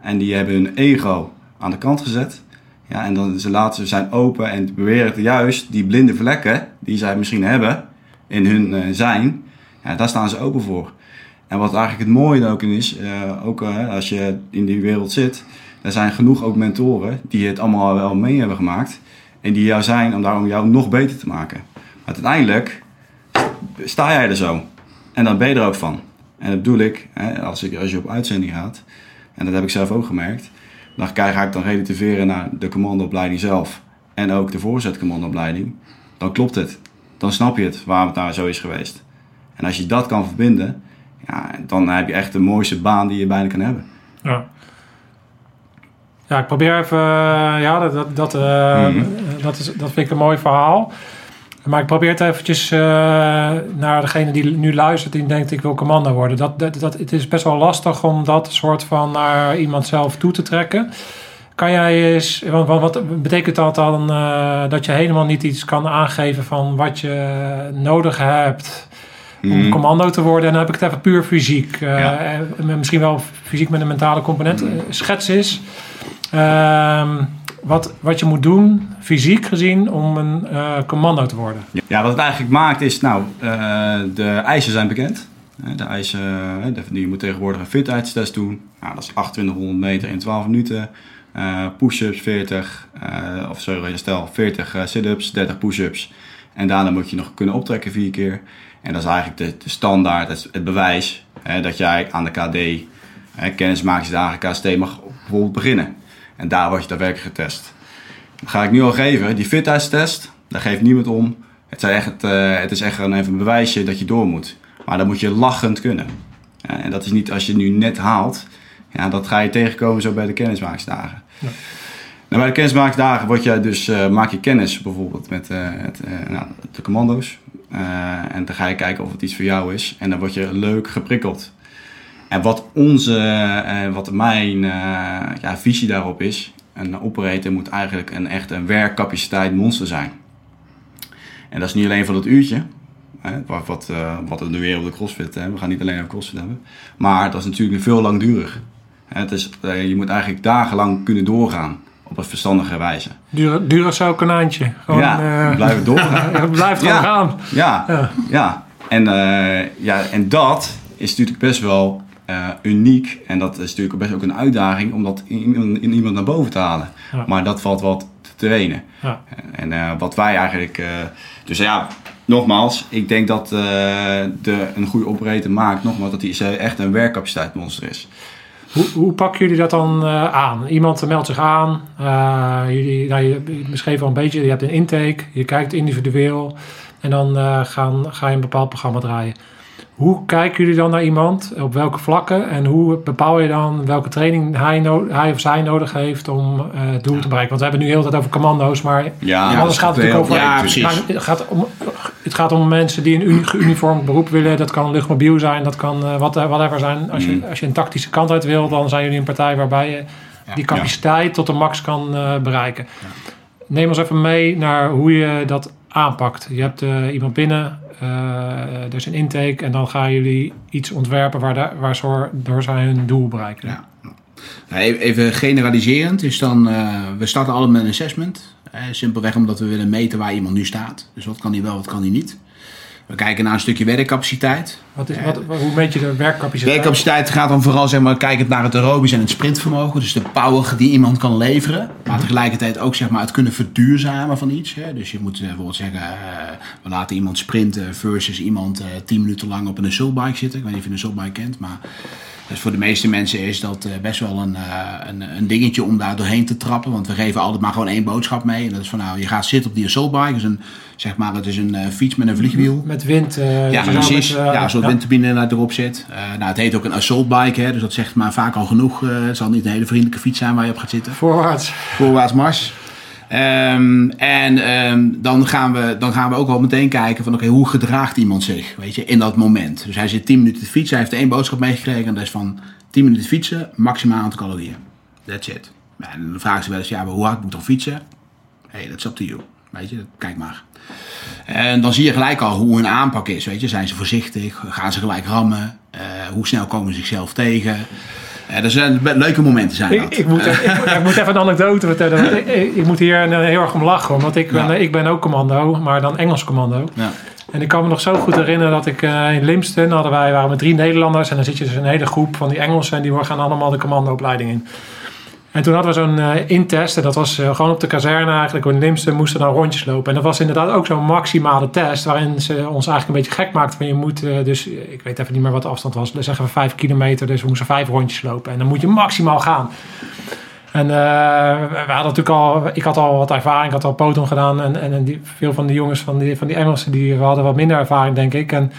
En die hebben hun ego aan de kant gezet. Ja, en dan ze zijn open en beweren juist die blinde vlekken die zij misschien hebben in hun eh, zijn, ja, daar staan ze open voor. En wat eigenlijk het mooie ook is, eh, ook eh, als je in die wereld zit, er zijn genoeg ook mentoren die het allemaal wel mee hebben gemaakt. En die jou zijn om daarom jou nog beter te maken. Maar uiteindelijk sta jij er zo. En dan ben je er ook van. En dat bedoel ik, hè, als, ik, als je op uitzending gaat, en dat heb ik zelf ook gemerkt, dan ga ik dan relativeren naar de commandoopleiding zelf en ook de voorzetcommandoopleiding. Dan klopt het. Dan snap je het waarom het nou zo is geweest. En als je dat kan verbinden, ja, dan heb je echt de mooiste baan die je bijna kan hebben. Ja. Ja, ik probeer even. eh, Ja, dat, dat, dat, eh, Mhm. dat, is, dat vind ik een mooi verhaal. Maar ik probeer het eventjes eh, naar degene die nu luistert en denkt ik wil commando worden. Dat, dat, dat, het is best wel lastig om dat soort van naar iemand zelf toe te trekken. Kan jij eens, want, wat betekent dat dan eh, dat je helemaal niet iets kan aangeven van wat je nodig hebt om Mhm. commando te worden? En dan heb ik het even puur fysiek. eh, Ja. en misschien wel fysiek met een mentale component. Schets is wat, wat je moet doen, fysiek gezien, om een eh, commando te worden. Ja, wat het eigenlijk maakt is, nou, eh, de eisen zijn bekend. De eisen, de- je moet tegenwoordig een fitheidstest doen. Nou, dat is 2800 meter in 12 minuten. Eh, push-ups 40, eh, of sorry, stel 40 eh, sit-ups, 30 push-ups. En daarna moet je nog kunnen optrekken vier keer. En dat is eigenlijk de, de standaard, het, bewijs hè, dat jij aan de KD, hè, kennismakingsdagen KST, mag bijvoorbeeld beginnen. En daar word je daadwerkelijk getest. Dat ga ik nu al geven. Die fitheidstest, daar geeft niemand om. Het, zijn echt, eh, het is echt een, even een bewijsje dat je door moet. Maar dan moet je lachend kunnen. Ja, en dat is niet als je nu net haalt. Ja, dat ga je tegenkomen zo bij de kennismakingsdagen. Ja. Nou, bij de kennismakingsdagen word je dus, eh, maak je kennis bijvoorbeeld met eh, het, nou, de commando's. En dan ga je kijken of het iets voor jou is. En dan word je leuk geprikkeld. En wat onze, eh, wat mijn eh, ja, visie daarop is, een operator moet eigenlijk een echt een werkcapaciteit monster zijn. En dat is niet alleen voor dat uurtje, hè, wat, wat, eh, wat we nu weer op de crossfit hebben. We gaan niet alleen over crossfit hebben. Maar dat is natuurlijk veel langdurig. Het is, je moet eigenlijk dagenlang kunnen doorgaan op een verstandige wijze. Duur, Duracell konijntje. Gewoon, ja, eh, blijven doorgaan. (laughs) het blijft gewoon Ja. gaan. Ja, Ja. ja. En, ja, en dat is natuurlijk best wel eh, uniek. En dat is natuurlijk best ook een uitdaging om dat in, in, iemand naar boven te halen. Ja. Maar dat valt wat te trainen. Ja. En eh, wat wij eigenlijk... eh, dus ja, nogmaals, ik denk dat de, een goede operator maakt, nogmaals, dat hij echt een werkcapaciteitsmonster is. Hoe, hoe pakken jullie dat dan aan? Iemand meldt zich aan. jullie, nou, je beschreef al een beetje, je hebt een intake. Je kijkt individueel. En dan gaan, ga je een bepaald programma draaien. Hoe kijken jullie dan naar iemand? Op welke vlakken? En hoe bepaal je dan welke training hij, no- hij of zij nodig heeft om eh, het doel te bereiken? Want we hebben nu heel de tijd over commando's, maar Ja, is gaat het natuurlijk over. Ja, precies. Maar het gaat, om, het gaat om mensen die een uni- geuniformd beroep willen. Dat kan luchtmobiel zijn, dat kan eh, wat, whatever zijn. Als je, Mm. als je een tactische kant uit wil, dan zijn jullie een partij waarbij je die capaciteit tot de max kan eh, bereiken. Neem ons even mee naar hoe je dat aanpakt. Je hebt eh, iemand binnen, eh, er is een intake en dan gaan jullie iets ontwerpen waar, de, waar ze door zij hun doel bereiken. Ja. Nou, even- generaliserend is dan, eh, we starten allemaal met een assessment. Simpelweg omdat we willen meten waar iemand nu staat. Dus wat kan hij wel, wat kan hij niet. We kijken naar een stukje werkcapaciteit. Wat is, wat, hoe meet je de werkcapaciteit? Werkcapaciteit gaat dan vooral zeg maar, kijkend naar het aerobisch en het sprintvermogen. Dus de power die iemand kan leveren. Maar tegelijkertijd ook zeg maar, het kunnen verduurzamen van iets. Hè. Dus je moet eh, bijvoorbeeld zeggen, eh, we laten iemand sprinten versus iemand eh 10 minuten lang op een assaultbike zitten. Ik weet niet of je een assaultbike kent, maar dus voor de meeste mensen is dat eh, best wel een, eh, een, een dingetje om daar doorheen te trappen. Want we geven altijd maar gewoon één boodschap mee. En dat is van nou, je gaat zitten op die assaultbike. Dus een, zeg maar, het is een eh, fiets met een vliegwiel. Met wind. eh, Ja, precies. met, eh, ja, zo'n windturbine erop zit. Nou, het heet ook een assault bike, hè, dus dat zegt maar vaak al genoeg. Het zal niet een hele vriendelijke fiets zijn waar je op gaat zitten. Voorwaarts. Voorwaarts mars. Ehm, en ehm, dan, gaan we, dan gaan we ook wel meteen kijken van oké, hoe gedraagt iemand zich weet je, in dat moment. Dus hij zit 10 minuten te fietsen, hij heeft één boodschap meegekregen en dat is van 10 minuten fietsen, maximaal aantal calorieën. That's it. En dan vragen ze wel eens, ja, maar hoe hard moet ik dan fietsen? Hé, hey, that's up to you. Weet je, kijk maar. En dan zie je gelijk al hoe hun aanpak is. Weet je, zijn ze voorzichtig? Gaan ze gelijk rammen? Eh, hoe snel komen ze zichzelf tegen? Eh, dat zijn leuke momenten zijn dat. Ik, ik, moet, ik, moet- ik moet even een anekdote vertellen. Ik, moet hier eh, heel erg om lachen. Want ik ben, Ja. ik ben ook commando, maar dan Engels commando. Ja. En ik kan me nog zo goed herinneren dat ik eh, in Limsten hadden wij waren met drie Nederlanders. En dan zit je dus een hele groep van die Engelsen. En die gaan allemaal de commandoopleiding in. En toen hadden we zo'n eh, intest. En dat was eh, gewoon op de kazerne eigenlijk. In Limsten moesten dan rondjes lopen. En dat was inderdaad ook zo'n maximale test. Waarin ze ons eigenlijk een beetje gek maakten. Van je moet eh, dus, ik weet even niet meer wat de afstand was. Zeggen we vijf kilometer. Dus we moesten vijf rondjes lopen. En dan moet je maximaal gaan. En we hadden natuurlijk al, ik had al wat ervaring, ik had al potom gedaan. En, en, veel van die jongens van die, van die Engelsen, die hadden wat minder ervaring, denk ik. En,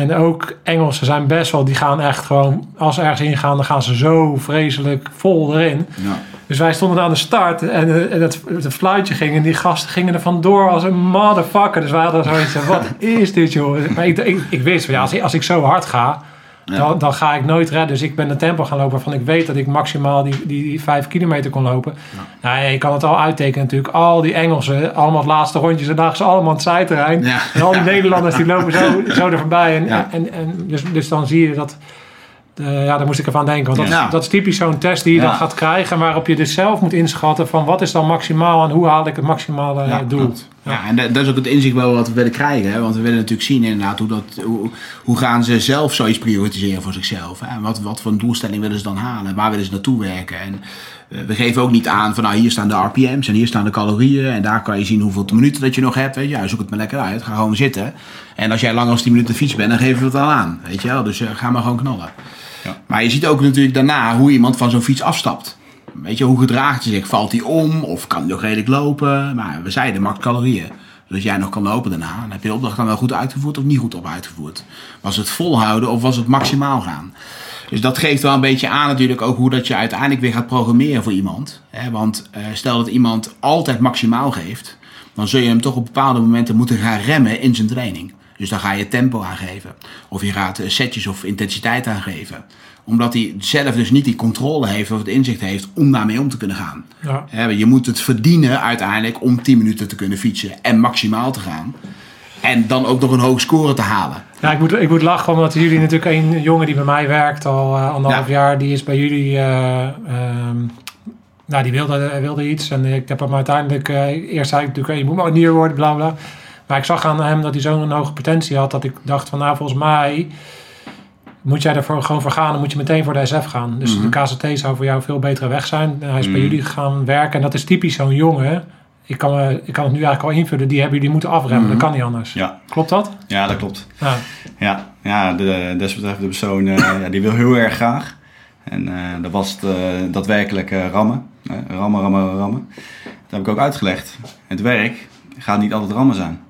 en ook Engelsen zijn best wel, die gaan echt gewoon, als ze ergens ingaan, dan gaan ze zo vreselijk vol erin. Ja. Dus wij stonden aan de start en, eh, en het, het fluitje ging en die gasten gingen er vandoor als een motherfucker. Dus wij hadden zoiets van, wat (laughs) is dit joh? Maar ik, ik, ik wist van, ja, als ik zo hard ga, Ja. dan, dan ga ik nooit redden. Dus ik ben een tempo gaan lopen waarvan ik weet dat ik maximaal die, die, die vijf kilometer kon lopen. Nou, ja, je kan het al uittekenen natuurlijk. Al die Engelsen, allemaal het laatste rondjes, en lagen ze allemaal aan het zijterrein. Ja. En al die (laughs) Nederlanders die lopen zo, zo er voorbij. En, en, en, dus, dus dan zie je dat... eh, ja, daar moest ik even aan denken. Want dat, Ja. dat is typisch zo'n test die je Ja. dan gaat krijgen... waarop je dus zelf moet inschatten van wat is dan maximaal... en hoe haal ik het maximale Ja, doel. Ja, en dat, dat is ook het inzicht wel wat we willen krijgen. Hè? Want we willen natuurlijk zien inderdaad hoe, dat, hoe, hoe gaan ze zelf zoiets prioritiseren voor zichzelf. Hè? En wat, wat voor een doelstelling willen ze dan halen? Waar willen ze naartoe werken? En eh, we geven ook niet aan van nou hier staan de RPM's en hier staan de calorieën. En daar kan je zien hoeveel minuten dat je nog hebt. Weet je? Ja, zoek het maar lekker uit. Ga gewoon zitten. En als jij langer dan 10 minuten fiets bent, dan geven we het al aan. Weet je wel? Dus eh, ga maar gewoon knallen. Maar je ziet ook natuurlijk daarna hoe iemand van zo'n fiets afstapt. Weet je, hoe gedraagt hij zich? Valt hij om of kan hij nog redelijk lopen? Maar we zeiden max calorieën. zodat jij nog kan lopen daarna. Dan heb je de opdracht dan wel goed uitgevoerd of niet goed op uitgevoerd. Was het volhouden of was het maximaal gaan? Dus dat geeft wel een beetje aan natuurlijk ook hoe dat je uiteindelijk weer gaat programmeren voor iemand. Want eh, stel dat iemand altijd maximaal geeft, dan zul je hem toch op bepaalde momenten moeten gaan remmen in zijn training. Dus dan ga je tempo aangeven. Of je gaat eh, setjes of intensiteit aangeven. Omdat hij zelf dus niet die controle heeft of het inzicht heeft om daarmee om te kunnen gaan. Ja. Je moet het verdienen uiteindelijk om 10 minuten te kunnen fietsen en maximaal te gaan. En dan ook nog een hoge score te halen. Ja, ik moet, ik moet lachen omdat jullie natuurlijk een jongen die bij mij werkt al eh, anderhalf Ja. jaar, die is bij jullie, eh, ehm, nou die wilde, wilde iets en ik heb hem uiteindelijk, eerst zei ik natuurlijk, je moet marinier worden, bla bla. Maar ik zag aan hem dat hij zo'n hoge potentie had dat ik dacht van nou volgens mij moet jij ervoor gewoon voor gaan, dan moet je meteen voor de SF gaan. Dus Mhm. de KCT zou voor jou veel betere weg zijn. Hij is bij Mhm. jullie gaan werken en dat is typisch zo'n jongen. Ik kan, me- ik kan het nu eigenlijk al invullen, die hebben jullie moeten afremmen, Mhm. dat kan niet anders. Ja, Klopt dat? ja dat klopt. Ja. Ja, ja de desbetreffende persoon eh, ja, die wil heel erg graag. En eh dat was het, eh, daadwerkelijk eh, rammen. Eh, rammen, rammen, rammen. Dat heb ik ook uitgelegd. Het werk gaat niet altijd rammen zijn.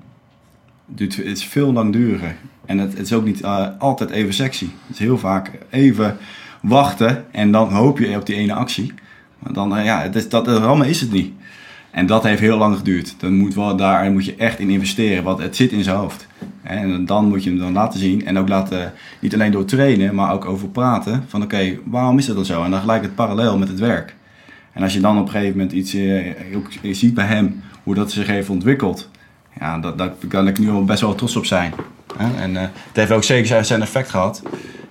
Duurt, het is veel langduriger. En het, is ook niet eh, altijd even sexy. Het is heel vaak even wachten en dan hoop je op die ene actie. Maar dan, eh, ja, het is, dat, rammen is het niet. En dat heeft heel lang geduurd. Dan moet, wel daar, moet je echt in investeren, want het zit in zijn hoofd. En dan moet je hem dan laten zien en ook laten, niet alleen door trainen, maar ook over praten. Van oké, waarom is dat dan zo? En dan gelijk het parallel met het werk. En als je dan op een gegeven moment iets, eh, je ziet bij hem hoe dat zich heeft ontwikkeld. Ja, dat, dat, daar kan ik nu al best wel trots op zijn. Hè? En eh, het heeft ook zeker zijn- effect gehad.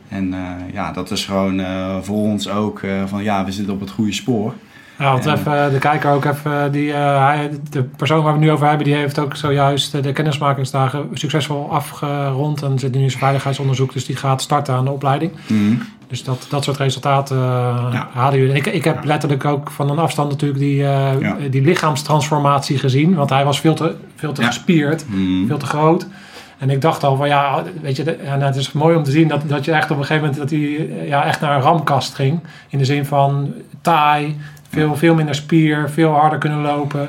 En eh, ja, dat is gewoon eh, voor ons ook van ja, we zitten op het goede spoor. Ja, want En- even, de kijker ook even, die, hij, de persoon waar we het nu over hebben, die heeft ook zojuist de kennismakingsdagen succesvol afgerond en zit nu in zijn veiligheidsonderzoek, dus die gaat starten aan de opleiding. Mhm. Dus dat, dat soort resultaten eh, Ja. halen jullie. Ik, ik heb letterlijk ook van een afstand natuurlijk die, eh, Ja. die lichaamstransformatie gezien, want hij was veel te, veel te gespierd, Mhm. veel te groot. En ik dacht al van ja, weet je, ja, nou, het is mooi om te zien dat, dat je echt op een gegeven moment dat hij eh, ja, echt naar een ramkast ging. In de zin van taai, veel, veel minder spier, veel harder kunnen lopen.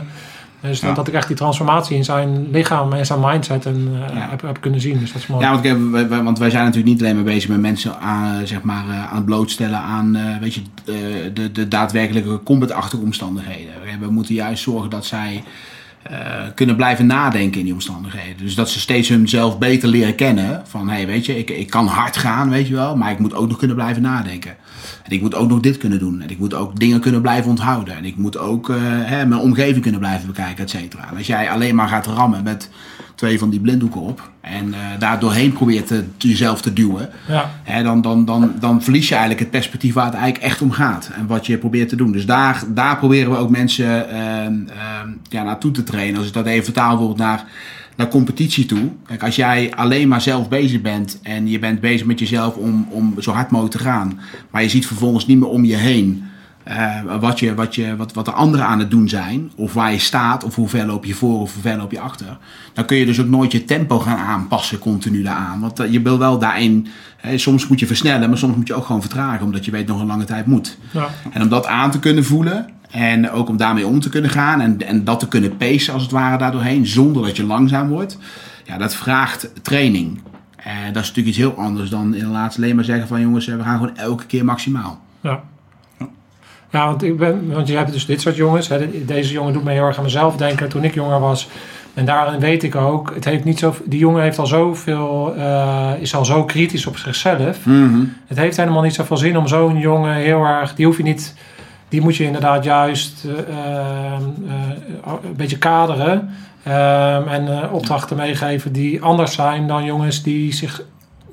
Dus Ja. dat, ik echt die transformatie in zijn lichaam en zijn mindset en, eh, Ja. heb, heb kunnen zien. Dus dat is mooi. Ja, want, ik heb- wij- wij- want wij zijn natuurlijk niet alleen maar bezig met mensen aan, zeg maar, eh, aan het blootstellen aan eh, weet je, eh, de, de daadwerkelijke combatachtige omstandigheden. We- moeten juist zorgen dat zij eh, kunnen blijven nadenken in die omstandigheden. Dus dat ze steeds hunzelf beter leren kennen. Van hé, hey, weet je, ik, ik kan hard gaan, weet je wel, maar ik moet ook nog kunnen blijven nadenken. En ik moet ook nog dit kunnen doen. En ik moet ook dingen kunnen blijven onthouden. En ik moet ook eh, hè, mijn omgeving kunnen blijven bekijken, et cetera. En Als jij alleen maar gaat rammen met twee van die blinddoeken op. En eh, daar doorheen probeert te, jezelf te duwen. Ja. Hè, dan, dan, dan, dan verlies je eigenlijk het perspectief waar het eigenlijk echt om gaat. En wat je probeert te doen. Dus daar, daar proberen we ook mensen ehm, ja, naartoe te trainen. Als ik dat even vertaal bijvoorbeeld naar, naar competitie toe. Kijk, als jij alleen maar zelf bezig bent. En je bent bezig met jezelf om, om zo hard mogelijk te gaan. Maar je ziet vervolgens niet meer om je heen. eh, wat, je, wat, je, wat, wat de anderen aan het doen zijn, of waar je staat, of hoe ver loop je voor of hoe ver loop je achter. Dan kun je dus ook nooit je tempo gaan aanpassen continu daaraan. Want eh, je wil wel daarin, hè, soms moet je versnellen, maar soms moet je ook gewoon vertragen, omdat je weet nog een lange tijd moet. Ja. En om dat aan te kunnen voelen en ook om daarmee om te kunnen gaan en, en dat te kunnen pacen als het ware daardoorheen, zonder dat je langzaam wordt, ja, dat vraagt training. En dat is natuurlijk iets heel anders dan inderdaad alleen maar zeggen van jongens, eh, we gaan gewoon elke keer maximaal. Ja. Ja, want, ik ben, want je hebt dus dit soort jongens. Hè. De- Deze jongen doet me heel erg aan mezelf denken toen ik jonger was. En daarin weet ik ook, het heeft niet zo, die jongen heeft al zoveel, eh, is al zo kritisch op zichzelf. Het heeft helemaal niet zoveel zin om zo'n jongen heel erg, die hoef je niet, die moet je inderdaad juist eh, ehm, eh, een beetje kaderen. ehm, en eh, opdrachten meegeven die anders zijn dan jongens die zich,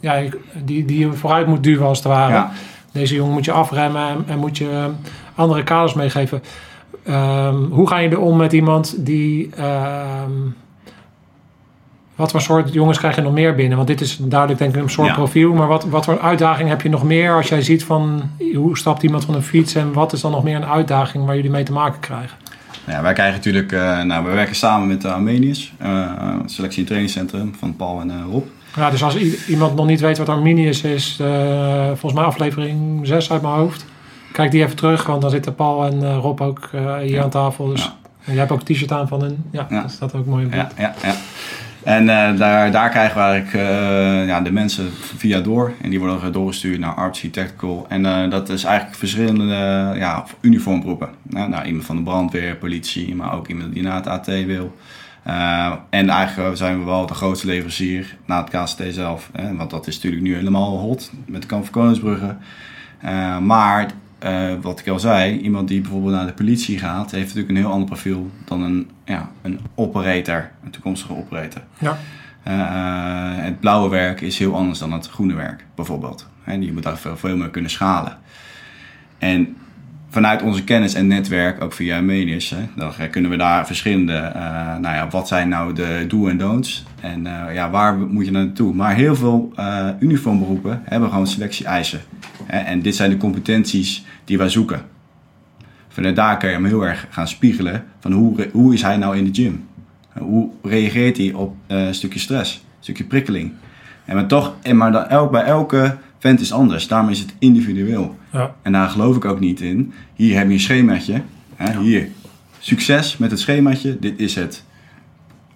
ja, die, die je vooruit moet duwen als het ware. Ja. Deze jongen moet je afremmen en, en moet je andere kaders meegeven. Ehm, hoe ga je er om met iemand die. ehm, wat voor soort jongens krijg je nog meer binnen? Want dit is duidelijk denk ik een soort Ja. profiel. Maar wat, wat voor uitdaging heb je nog meer als jij ziet van hoe stapt iemand van een fiets en wat is dan nog meer een uitdaging waar jullie mee te maken krijgen? Ja, wij krijgen natuurlijk, eh, nou, we werken samen met de Armeniërs, eh, selectie- en trainingscentrum van Paul en eh, Rob. Ja, dus als iemand nog niet weet wat Arminius is, eh, volgens mij aflevering 6 uit mijn hoofd. Kijk die even terug, want dan zitten Paul en eh, Rob ook eh, hier Ja. aan tafel. Dus Ja. Jij hebt ook een t-shirt aan van een... Ja, dat staat ook mooi beeld. ja, ja. En eh, daar, daar krijgen we eigenlijk eh, ja, de mensen via door. En die worden doorgestuurd naar Artsy Tactical. En eh, dat is eigenlijk verschillende ja, uniformberoepen. Nou, nou, iemand van de brandweer, politie, maar ook iemand die naar het AT wil. En eigenlijk zijn we wel de grootste leverancier na het KST zelf. Hè, want dat is natuurlijk nu helemaal hot met de kamp van Koningsbrugge. Maar eh, wat ik al zei, iemand die bijvoorbeeld naar de politie gaat, heeft natuurlijk een heel ander profiel dan een, ja, een operator, een toekomstige operator. Ja. Eh, het blauwe werk is heel anders dan het groene werk, bijvoorbeeld. Hè, je moet daar veel, veel meer kunnen schalen. En vanuit onze kennis en netwerk, ook via Medius, hè, dan kunnen we daar verschillende, eh, nou ja, wat zijn nou de do en don'ts en eh, ja, waar moet je naartoe? Maar heel veel eh, uniformberoepen hebben gewoon selectie-eisen. En dit zijn de competenties die wij zoeken. Vanuit daar kan je hem heel erg gaan spiegelen van hoe, hoe is hij nou in de gym? Hoe reageert hij op een stukje stress, een stukje prikkeling? En maar toch, en maar dan elk, bij elke vent is anders. Daarom is het individueel. Ja. En daar geloof ik ook niet in. Hier heb je een schemaatje. Hè, Hier, succes met het schemaatje. Dit is het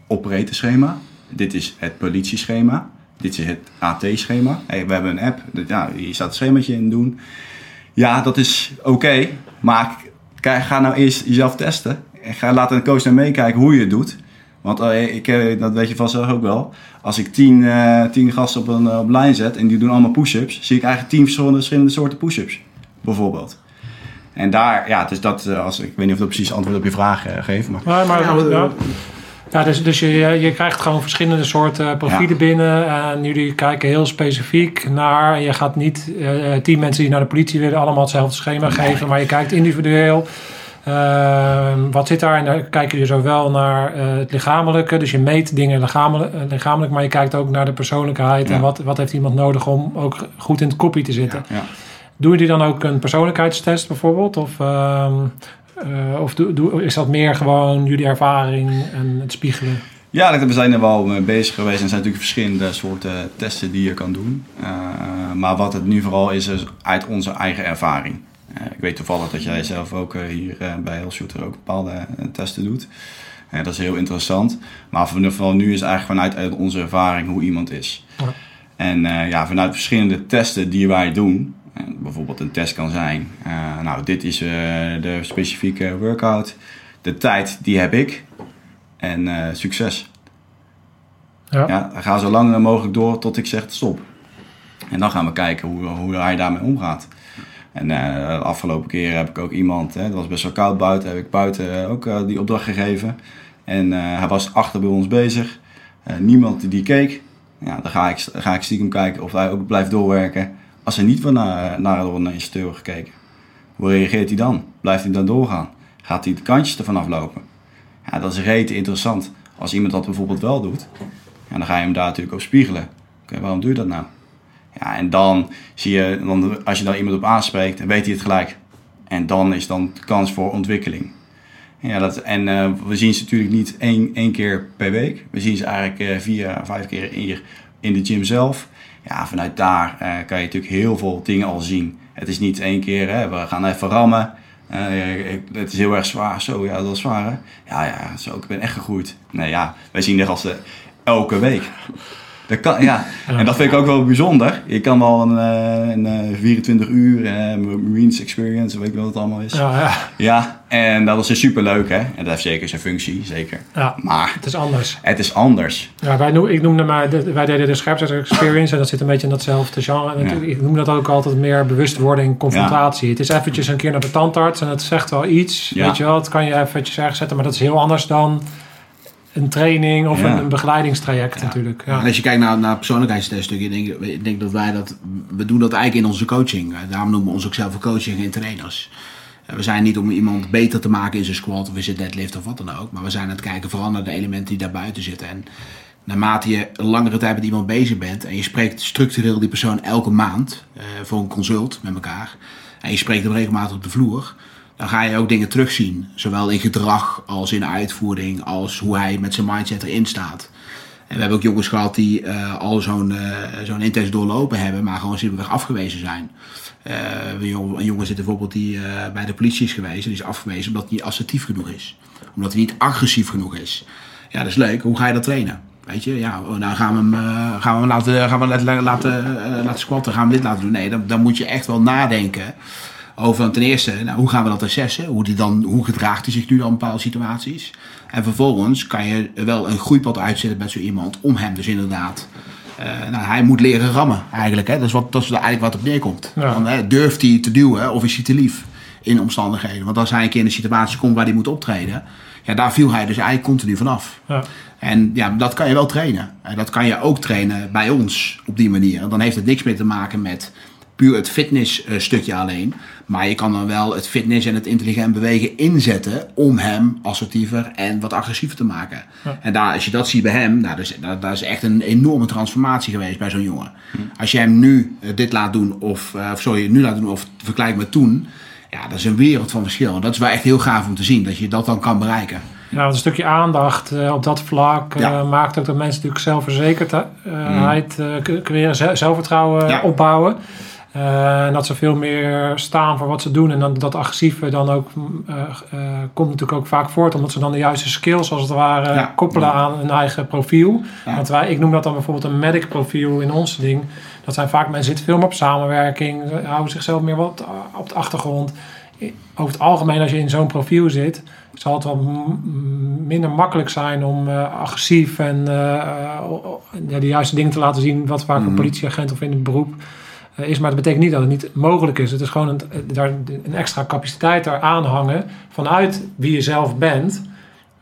operatorschema. Dit is het politieschema. Dit is het AT-schema. Hey, we hebben een app. Ja, hier staat het schemaatje in doen. Ja, dat is oké. maar ga nou eerst jezelf testen. En ga, laat een coach naar meekijken hoe je het doet. Want eh, ik, eh, dat weet je vast ook wel. Als ik tien, eh, tien gasten op een, eh, op lijn zet en die doen allemaal push-ups, zie ik eigenlijk tien verschillende, verschillende soorten push-ups. Bijvoorbeeld. En daar, ja, dus dat, eh, als, ik weet niet of dat precies antwoord op je vraag geeft. Maar Maar, maar, Ja, ja, maar- ja. dus, dus je, je krijgt gewoon verschillende soorten profielen Ja. binnen. En jullie kijken heel specifiek naar. En je gaat niet eh, tien mensen die naar de politie willen allemaal hetzelfde schema geven. Maar je kijkt individueel. Ehm, wat zit daar? En dan kijken je zowel naar eh, het lichamelijke. Dus je meet dingen lichamelijk, eh, lichamelijk. Maar je kijkt ook naar de persoonlijkheid. Ja. En wat, wat heeft iemand nodig om ook goed in het kopie te zitten. ja. Doen jullie dan ook een persoonlijkheidstest bijvoorbeeld? Of, ehm, eh, of doe, doe- is dat meer gewoon jullie ervaring en het spiegelen? Ja, we zijn er wel mee bezig geweest. En er zijn natuurlijk verschillende soorten testen die je kan doen. Maar wat het nu vooral is, is uit onze eigen ervaring. Eh, ik weet toevallig dat jij zelf ook eh, hier eh, bij Heel Shooter ook bepaalde testen doet. Dat is heel interessant. Maar vooral nu is eigenlijk vanuit uit onze ervaring hoe iemand is. Ja. En ja, vanuit verschillende testen die wij doen. bijvoorbeeld een test kan zijn. nou, dit is de specifieke workout. De tijd die heb ik. En succes. Ja. Ja, ga zo lang mogelijk door tot ik zeg stop. En dan gaan we kijken hoe, hoe hij daarmee omgaat. En eh, de afgelopen keer heb ik ook iemand, hè, het was best wel koud buiten, heb ik buiten eh, ook eh, die opdracht gegeven. En eh, hij was achter bij ons bezig. Eh, niemand die keek. Ja, dan ga ik, ga ik stiekem kijken of hij ook blijft doorwerken. Als hij niet van naar, naar een instructeur gekeken. Hoe reageert hij dan? Blijft hij dan doorgaan? Gaat hij de kantjes ervan aflopen? Ja, dat is rete interessant. Als iemand dat bijvoorbeeld wel doet, ja, dan ga je hem daar natuurlijk op spiegelen. Oké, waarom doe je dat nou? Ja, en dan zie je, dan, als je daar iemand op aanspreekt, dan weet hij het gelijk. En dan is dan de kans voor ontwikkeling. Ja, dat, en eh, we zien ze natuurlijk niet één, één keer per week. We zien ze eigenlijk eh, vier, vijf keer hier in de gym zelf. Ja, vanuit daar eh, kan je natuurlijk heel veel dingen al zien. Het is niet één keer, hè, we gaan even rammen. Eh, het is heel erg zwaar. Zo, ja, dat is zwaar, hè? Ja, ja, zo, ik ben echt gegroeid. Nee, ja, wij zien de gasten elke week. Dat kan, ja. En dat vind ik ook wel bijzonder. Je kan wel een, eh, een eh, 24 uur eh, Marines Experience, weet ik wel wat het allemaal is. Ja. Ja, ja, en dat is super leuk, hè? En dat heeft zeker zijn functie, zeker. ja, Maar het is anders. het is anders. Ja, wij noem, ik noemde maar, wij deden de scherpsets experience en dat zit een beetje in datzelfde genre. En Ja. Ik noem dat ook altijd meer bewustwording, confrontatie. Het is eventjes een keer naar de tandarts en het zegt wel iets. Ja. Weet je wel, het kan je eventjes ergens zetten, maar dat is heel anders dan een training of Ja. een, een begeleidingstraject natuurlijk. Ja. En als je kijkt naar, naar persoonlijkheidstesten, ik denk, ik denk dat wij dat, we doen dat eigenlijk in onze coaching. Daarom noemen we ons ook zelf een coaching en trainers. Eh, We zijn niet om iemand beter te maken in zijn squat of in zijn deadlift of wat dan ook. Maar we zijn aan het kijken vooral naar de elementen die daarbuiten zitten. En naarmate je een langere tijd met iemand bezig bent en je spreekt structureel die persoon elke maand eh, voor een consult met elkaar. En je spreekt hem regelmatig op de vloer. Dan ga je ook dingen terugzien. Zowel in gedrag als in uitvoering als hoe hij met zijn mindset erin staat. En we hebben ook jongens gehad die eh, al zo'n eh zo'n intens doorlopen hebben, maar gewoon simpelweg afgewezen zijn. Eh, een, jongen, zit bijvoorbeeld die bij de politie is geweest. En die is afgewezen omdat hij niet assertief genoeg is. Omdat hij niet agressief genoeg is. Ja, dat is leuk. Hoe ga je dat trainen? Weet je, ja, oh, nou gaan we hem, gaan we laten, gaan we laten, laten, laten squatten, gaan we dit laten doen. Nee, dan, dan moet je echt wel nadenken over ten eerste, nou, hoe gaan we dat assessen? Hoe, die dan, hoe gedraagt hij zich nu dan in bepaalde situaties? En vervolgens kan je wel een groeipad uitzetten met zo iemand om hem dus inderdaad... eh, nou, hij moet leren rammen eigenlijk. Hè? Dat, is wat, dat is eigenlijk wat op neerkomt. Ja. Dan, hè, durft hij te duwen of is hij te lief in omstandigheden? Want als hij een keer in een situatie komt waar hij moet optreden... Ja, daar viel hij dus eigenlijk continu vanaf. Ja. En ja, dat kan je wel trainen. En dat kan je ook trainen bij ons op die manier. En dan heeft het niks meer te maken met puur het fitness eh, stukje alleen. Maar je kan dan wel het fitness en het intelligent bewegen inzetten om hem assertiever en wat agressiever te maken. En daar, als je dat ziet bij hem, nou, dat, is, dat, dat is echt een enorme transformatie geweest bij zo'n jongen. Als je hem nu eh, dit laat doen, of, eh, of sorry, nu laat doen, of vergelijkt met toen. Ja, dat is een wereld van verschil. En dat is wel echt heel gaaf om te zien, dat je dat dan kan bereiken. Want een stukje aandacht op dat vlak maakt ook dat mensen natuurlijk zelfverzekerdheid creëren, ze- zelfvertrouwen Ja. opbouwen. Eh, en dat ze veel meer staan voor wat ze doen. En dan dat agressieve dan ook mm, eh, eh, komt natuurlijk ook vaak voort. Omdat ze dan de juiste skills als het ware Ja. koppelen aan hun eigen profiel. Ja. Want wij, ik noem dat dan bijvoorbeeld een medic profiel in ons ding. Dat zijn vaak mensen zitten veel meer op samenwerking. Houden zichzelf meer wat op de achtergrond. Over het algemeen als je in zo'n profiel zit... zal het wat minder makkelijk zijn om agressief en de juiste dingen te laten zien. Wat vaak een politieagent of in het beroep is. Maar dat betekent niet dat het niet mogelijk is. Het is gewoon een, eh, daar een extra capaciteit daar aanhangen vanuit wie je zelf bent.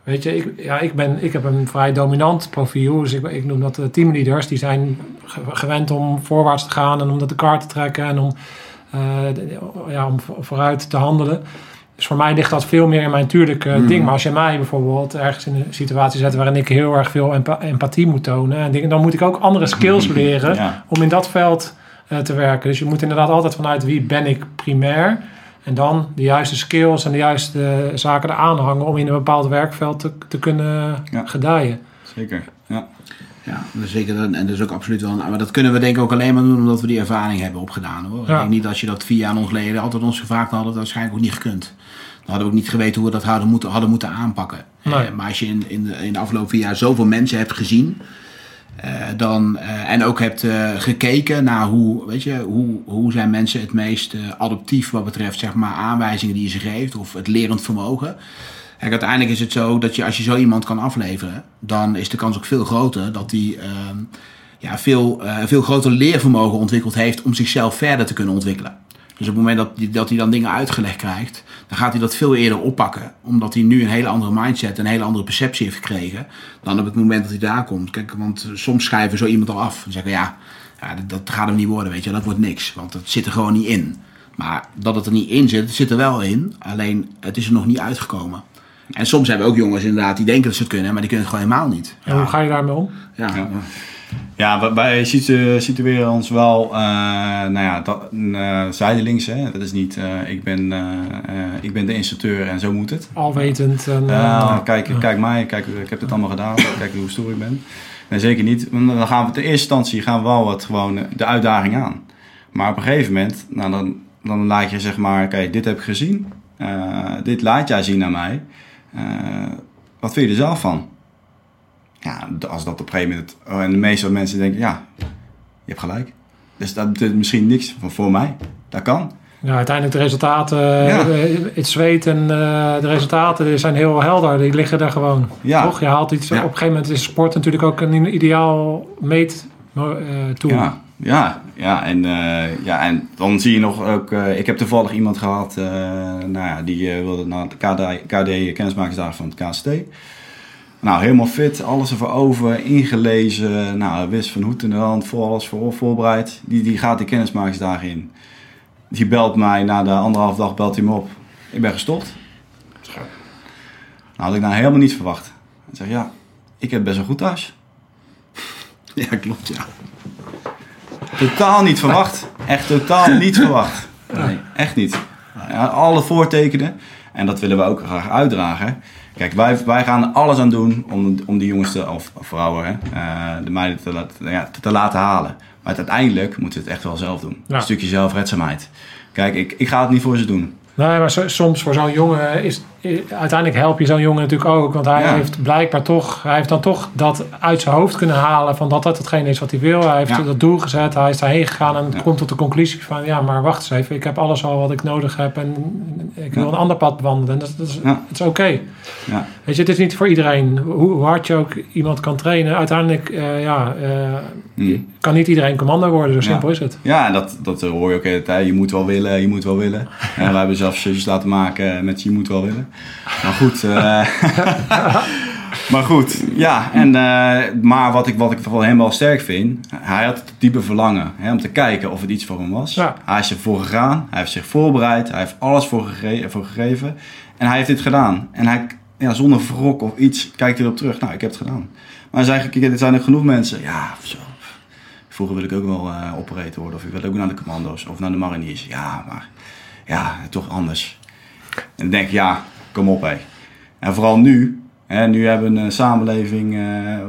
Weet je, ik, ja, ik, ben, ik heb een vrij dominant profiel. Dus ik, ik noem dat de teamleaders. Die zijn ge- gewend om voorwaarts te gaan en om dat de kaart te trekken en om, eh, de- ja, om vo- vooruit te handelen. Dus voor mij ligt dat veel meer in mijn natuurlijke ding. Maar als je mij bijvoorbeeld ergens in een situatie zet waarin ik heel erg veel empa- empathie moet tonen, en dingen, dan moet ik ook andere skills (laughs) leren Ja. om in dat veld eh, te werken. Dus je moet inderdaad altijd vanuit wie ben ik primair. En dan de juiste skills en de juiste zaken eraan hangen om in een bepaald werkveld te, te kunnen Ja. gedijen. Zeker. Ja. Ja, zeker. En dat is ook absoluut wel. Maar dat kunnen we denk ik ook alleen maar doen omdat we die ervaring hebben opgedaan hoor. Ja. Ik denk niet dat je dat vier jaar ons geleden altijd ons gevraagd hadden, dat waarschijnlijk ook niet gekund. Dan hadden we ook niet geweten hoe we dat hadden moeten, hadden moeten aanpakken. Nee. Eh, maar als je in, in, de, in de afgelopen vier jaar zoveel mensen hebt gezien. Eh, dan, eh, en ook hebt eh, gekeken naar hoe, weet je, hoe, hoe zijn mensen het meest adaptief wat betreft zeg maar, aanwijzingen die je ze geeft of het lerend vermogen. Kijk, uiteindelijk is het zo dat je als je zo iemand kan afleveren, dan is de kans ook veel groter dat hij ehm, ja, veel, veel groter leervermogen ontwikkeld heeft om zichzelf verder te kunnen ontwikkelen. Dus op het moment dat, die- dat hij dan dingen uitgelegd krijgt, dan gaat hij dat veel eerder oppakken. Omdat hij nu een hele andere mindset, een hele andere perceptie heeft gekregen dan op het moment dat hij daar komt. Kijk, want soms schrijven zo iemand al af en zeggen ja, ja dat, dat gaat hem niet worden, weet je, dat wordt niks. Want dat zit er gewoon niet in. Maar dat het er niet in zit, het zit er wel in. Alleen het is er nog niet uitgekomen. En soms hebben we ook jongens inderdaad die denken dat ze het kunnen, maar die kunnen het gewoon helemaal niet. En hoe ga je daarmee om? Ja, Ja. Ja, wij- wij situ- situeren ons wel, eh, nou ja, dat, uh, zijdelings. Hè. Dat is niet, eh, ik, ben, eh, eh, ik ben de instructeur en zo moet het. Alwetend. En, eh, kijk, kijk mij, kijk, ik heb dit allemaal gedaan, kijk hoe stoer ik ben. Nee, zeker niet. Want Dan gaan we, in eerste instantie gaan we wel wat gewoon eh, de uitdaging aan. Maar op een gegeven moment, nou, dan, dan laat je zeg maar, kijk, dit heb ik gezien. eh, dit laat jij zien aan mij. Eh, wat vind je er zelf van? Ja, als dat op een gegeven moment... oh, en de meeste mensen denken, ja, je hebt gelijk. Dus dat betekent misschien niks voor, voor mij. Dat kan. ja, uiteindelijk de resultaten, Ja. eh, het zweet en eh, de resultaten zijn heel helder. Die liggen er gewoon. Ja. Toch? Je haalt iets. Ja. Op een gegeven moment is sport natuurlijk ook een ideaal meet eh, tool. Ja, ja, ja, en, ja, en dan zie je nog ook... ik heb toevallig iemand gehad, eh, nou ja, die wilde naar de KD, KD kennismakingsdagen van het KST. Nou, helemaal fit, alles ervoor over, ingelezen. Nou, wist van hoed in de hand, voor alles voor, voorbereid. Die, die gaat die kennismakingsdagen in. Die belt mij, na de anderhalf dag belt hij me op. Ik ben gestopt. Nou, had ik nou helemaal niet verwacht. Ik zeg, ja, ik heb best een goed thuis. ja klopt, ja. Totaal niet verwacht. Echt totaal niet verwacht. Nee, echt niet. Ja, alle voortekenen. En dat willen we ook graag uitdragen. Kijk, wij, wij gaan er alles aan doen om, om die jongens, te, of vrouwen, hè, uh, de meiden te, laten- ja, te, te laten halen. Maar uiteindelijk moeten we het echt wel zelf doen. Ja. Een stukje zelfredzaamheid. Kijk, ik, ik ga het niet voor ze doen. Nee, maar so- soms voor zo'n jongen is, uiteindelijk help je zo'n jongen natuurlijk ook. Want hij Ja. heeft blijkbaar toch, hij heeft dan toch dat uit zijn hoofd kunnen halen van dat dat hetgene is wat hij wil. Hij heeft Ja. dat doel gezet, hij is daarheen gegaan en Ja. komt tot de conclusie van ja, maar wacht eens even, ik heb alles al wat ik nodig heb en ik wil een ander pad bewandelen. En dat, dat is, het is oké. Ja. Weet je, het is niet voor iedereen. Hoe, hoe hard je ook iemand kan trainen, uiteindelijk eh, ja, eh, Mm. kan niet iedereen commando worden. Zo simpel is het. Ja, en dat, dat hoor je ook de tijd. Je moet wel willen, je moet wel willen. (laughs) En we hebben zelfs shirtjes laten maken met je moet wel willen. Maar goed. eh, (laughs) maar goed, ja. En, eh, maar wat ik, wat ik van hem wel sterk vind, hij had het diepe verlangen hè, om te kijken of het iets voor hem was. Ja. Hij is ervoor gegaan, hij heeft zich voorbereid, hij heeft alles voor, gege- voor gegeven. En hij heeft dit gedaan. En hij, ja, zonder wrok of iets, kijkt hij erop terug. Nou, ik heb het gedaan. Maar hij zei, kijk, er zijn er genoeg mensen. Ja, zo. Vroeger wil ik ook wel eh operator worden. Of ik wil ook naar de commando's of naar de mariniers. Ja, maar ja, toch anders. En dan denk ik, ja, kom op hé. En vooral nu. Hè, nu hebben we een samenleving eh,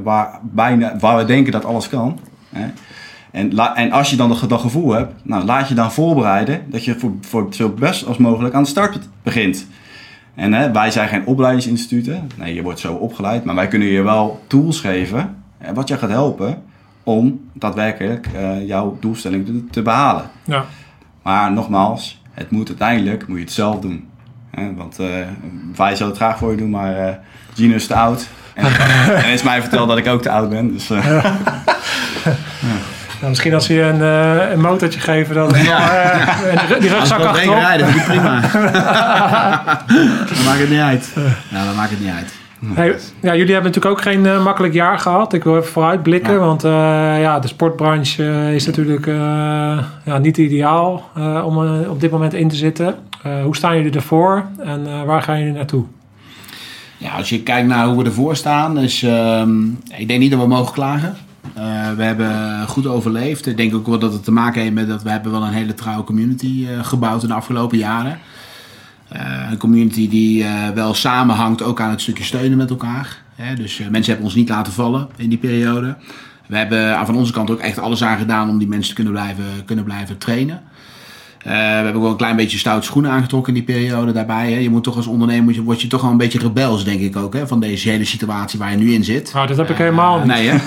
waar, bijna, waar we denken dat alles kan. Hè. En, en als je dan dat, dat gevoel hebt, nou, laat je dan voorbereiden dat je voor, voor zo best als mogelijk aan de start begint. En hè, wij zijn geen opleidingsinstituten. Nee, je wordt zo opgeleid. Maar wij kunnen je wel tools geven. Hè, wat je gaat helpen om daadwerkelijk eh, jouw doelstelling te, te behalen. Ja. Maar nogmaals, het moet uiteindelijk moet je het zelf doen. Hè, want eh, wij zouden het graag voor je doen, maar eh Gino is te oud. En, (laughs) en is mij verteld dat ik ook te oud ben. Dus, eh, (laughs) Nou, misschien als ze je een, eh, een motortje geven, dan Ja. (laughs) eh, en die- Als rugzak achterop. rijden, vind ik prima. dan maakt het niet uit. Nou, dan maakt het niet uit. Hey, ja, jullie hebben natuurlijk ook geen eh, makkelijk jaar gehad. Ik wil even vooruitblikken, Ja. want eh, ja, de sportbranche is natuurlijk eh, ja, niet ideaal eh, om op dit moment in te zitten. Eh, hoe staan jullie ervoor en eh, waar gaan jullie naartoe? Ja, als je kijkt naar hoe we ervoor staan, is, ehm, ik denk niet dat we mogen klagen. Eh, we hebben goed overleefd. Ik denk ook wel dat het te maken heeft met dat we hebben wel een hele trouwe community gebouwd in de afgelopen jaren. Een community die wel samenhangt ook aan het stukje steunen met elkaar. Hè? Dus mensen hebben ons niet laten vallen in die periode. We hebben van onze kant ook echt alles aan gedaan om die mensen te kunnen blijven, kunnen blijven trainen. Eh, we hebben ook wel een klein beetje stout schoenen aangetrokken in die periode daarbij. Hè. Je moet toch als ondernemer, word je, toch wel een beetje rebels, denk ik ook, hè, van deze hele situatie waar je nu in zit. Nou, dat heb ik helemaal niet. Nee, hè? (laughs)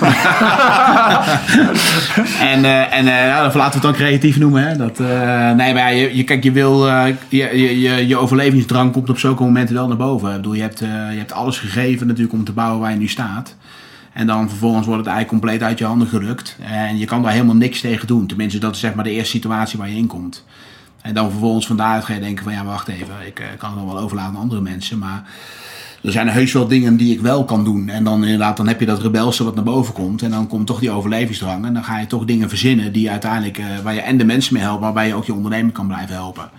en eh, en ja, laten we het dan creatief noemen. Hè? Dat, nee, maar ja, je, je, kijk, je, wil, je, je, je, je overlevingsdrang komt op zulke momenten wel naar boven. Ik bedoel, je, hebt, je hebt alles gegeven natuurlijk om te bouwen waar je nu staat. En dan vervolgens wordt het eigenlijk compleet uit je handen gerukt. En je kan daar helemaal niks tegen doen. Tenminste, dat is zeg maar de eerste situatie waar je in komt. En dan vervolgens van daaruit ga je denken van ja, wacht even. Ik eh, kan het dan wel overlaten aan andere mensen. Maar er zijn heus wel dingen die ik wel kan doen. En dan inderdaad, dan heb je dat rebelse wat naar boven komt. En dan komt toch die overlevingsdrang. En dan ga je toch dingen verzinnen die uiteindelijk, eh, waar je en de mensen mee helpt, waarbij je ook je onderneming kan blijven helpen.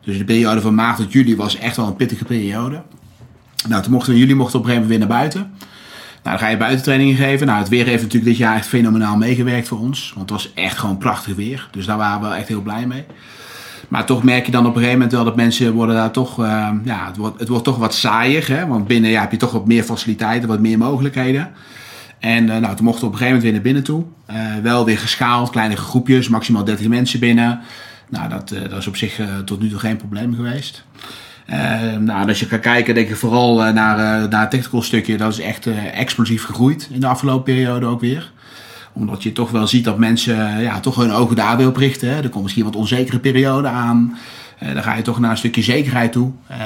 Dus de periode van maart tot juli was echt wel een pittige periode. Nou, toen mochten jullie mochten op een gegeven moment weer naar buiten. Nou, dan ga je buitentrainingen geven. Nou, het weer heeft natuurlijk dit jaar echt fenomenaal meegewerkt voor ons. Want het was echt gewoon prachtig weer. Dus daar waren we echt heel blij mee. Maar toch merk je dan op een gegeven moment wel dat mensen worden daar toch... eh, ja, het wordt, het wordt toch wat saaier. Hè? Want binnen ja, heb je toch wat meer faciliteiten, wat meer mogelijkheden. En eh, nou, toen mochten we op een gegeven moment weer naar binnen toe. Eh, wel weer geschaald, kleine groepjes, maximaal 30 mensen binnen. Nou, dat, dat is op zich tot nu toe geen probleem geweest. Nou, als je gaat kijken, denk ik vooral naar, naar het technical stukje. Dat is echt explosief gegroeid in de afgelopen periode ook weer. Omdat je toch wel ziet dat mensen ja, toch hun ogen daar weer op richten. Hè. Er komt misschien wat onzekere periode aan. Eh, dan ga je toch naar een stukje zekerheid toe. Eh,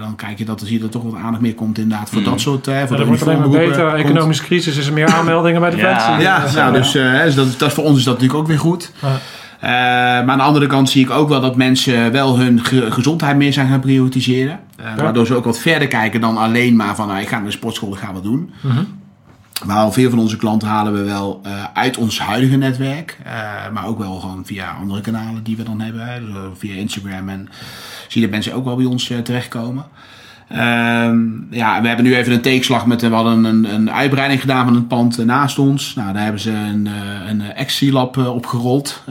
dan kijk je dat er, zie je dat er toch wat aandacht meer komt inderdaad voor dat soort... eh voor Ja, dat wordt alleen maar beter. komt. Economische crisis is er meer aanmeldingen bij de Ja. Ja, nou, dus, dus dat, dat voor ons is dat natuurlijk ook weer goed. Maar aan de andere kant zie ik ook wel dat mensen wel hun ge- gezondheid meer zijn gaan prioritiseren. Waardoor ze ook wat verder kijken dan alleen maar van nou, ik ga naar de sportschool, ik ga wat doen. Mhm. Maar al veel van onze klanten halen we wel eh, uit ons huidige netwerk. eh, maar ook wel gewoon via andere kanalen die we dan hebben. Dus, eh, via Instagram en zie je dat mensen ook wel bij ons terechtkomen. Ehm, ja, we hebben nu even een teekslag met, we hadden een, een uitbreiding gedaan van het pand naast ons. Nou, daar hebben ze een, een eh, opgerold.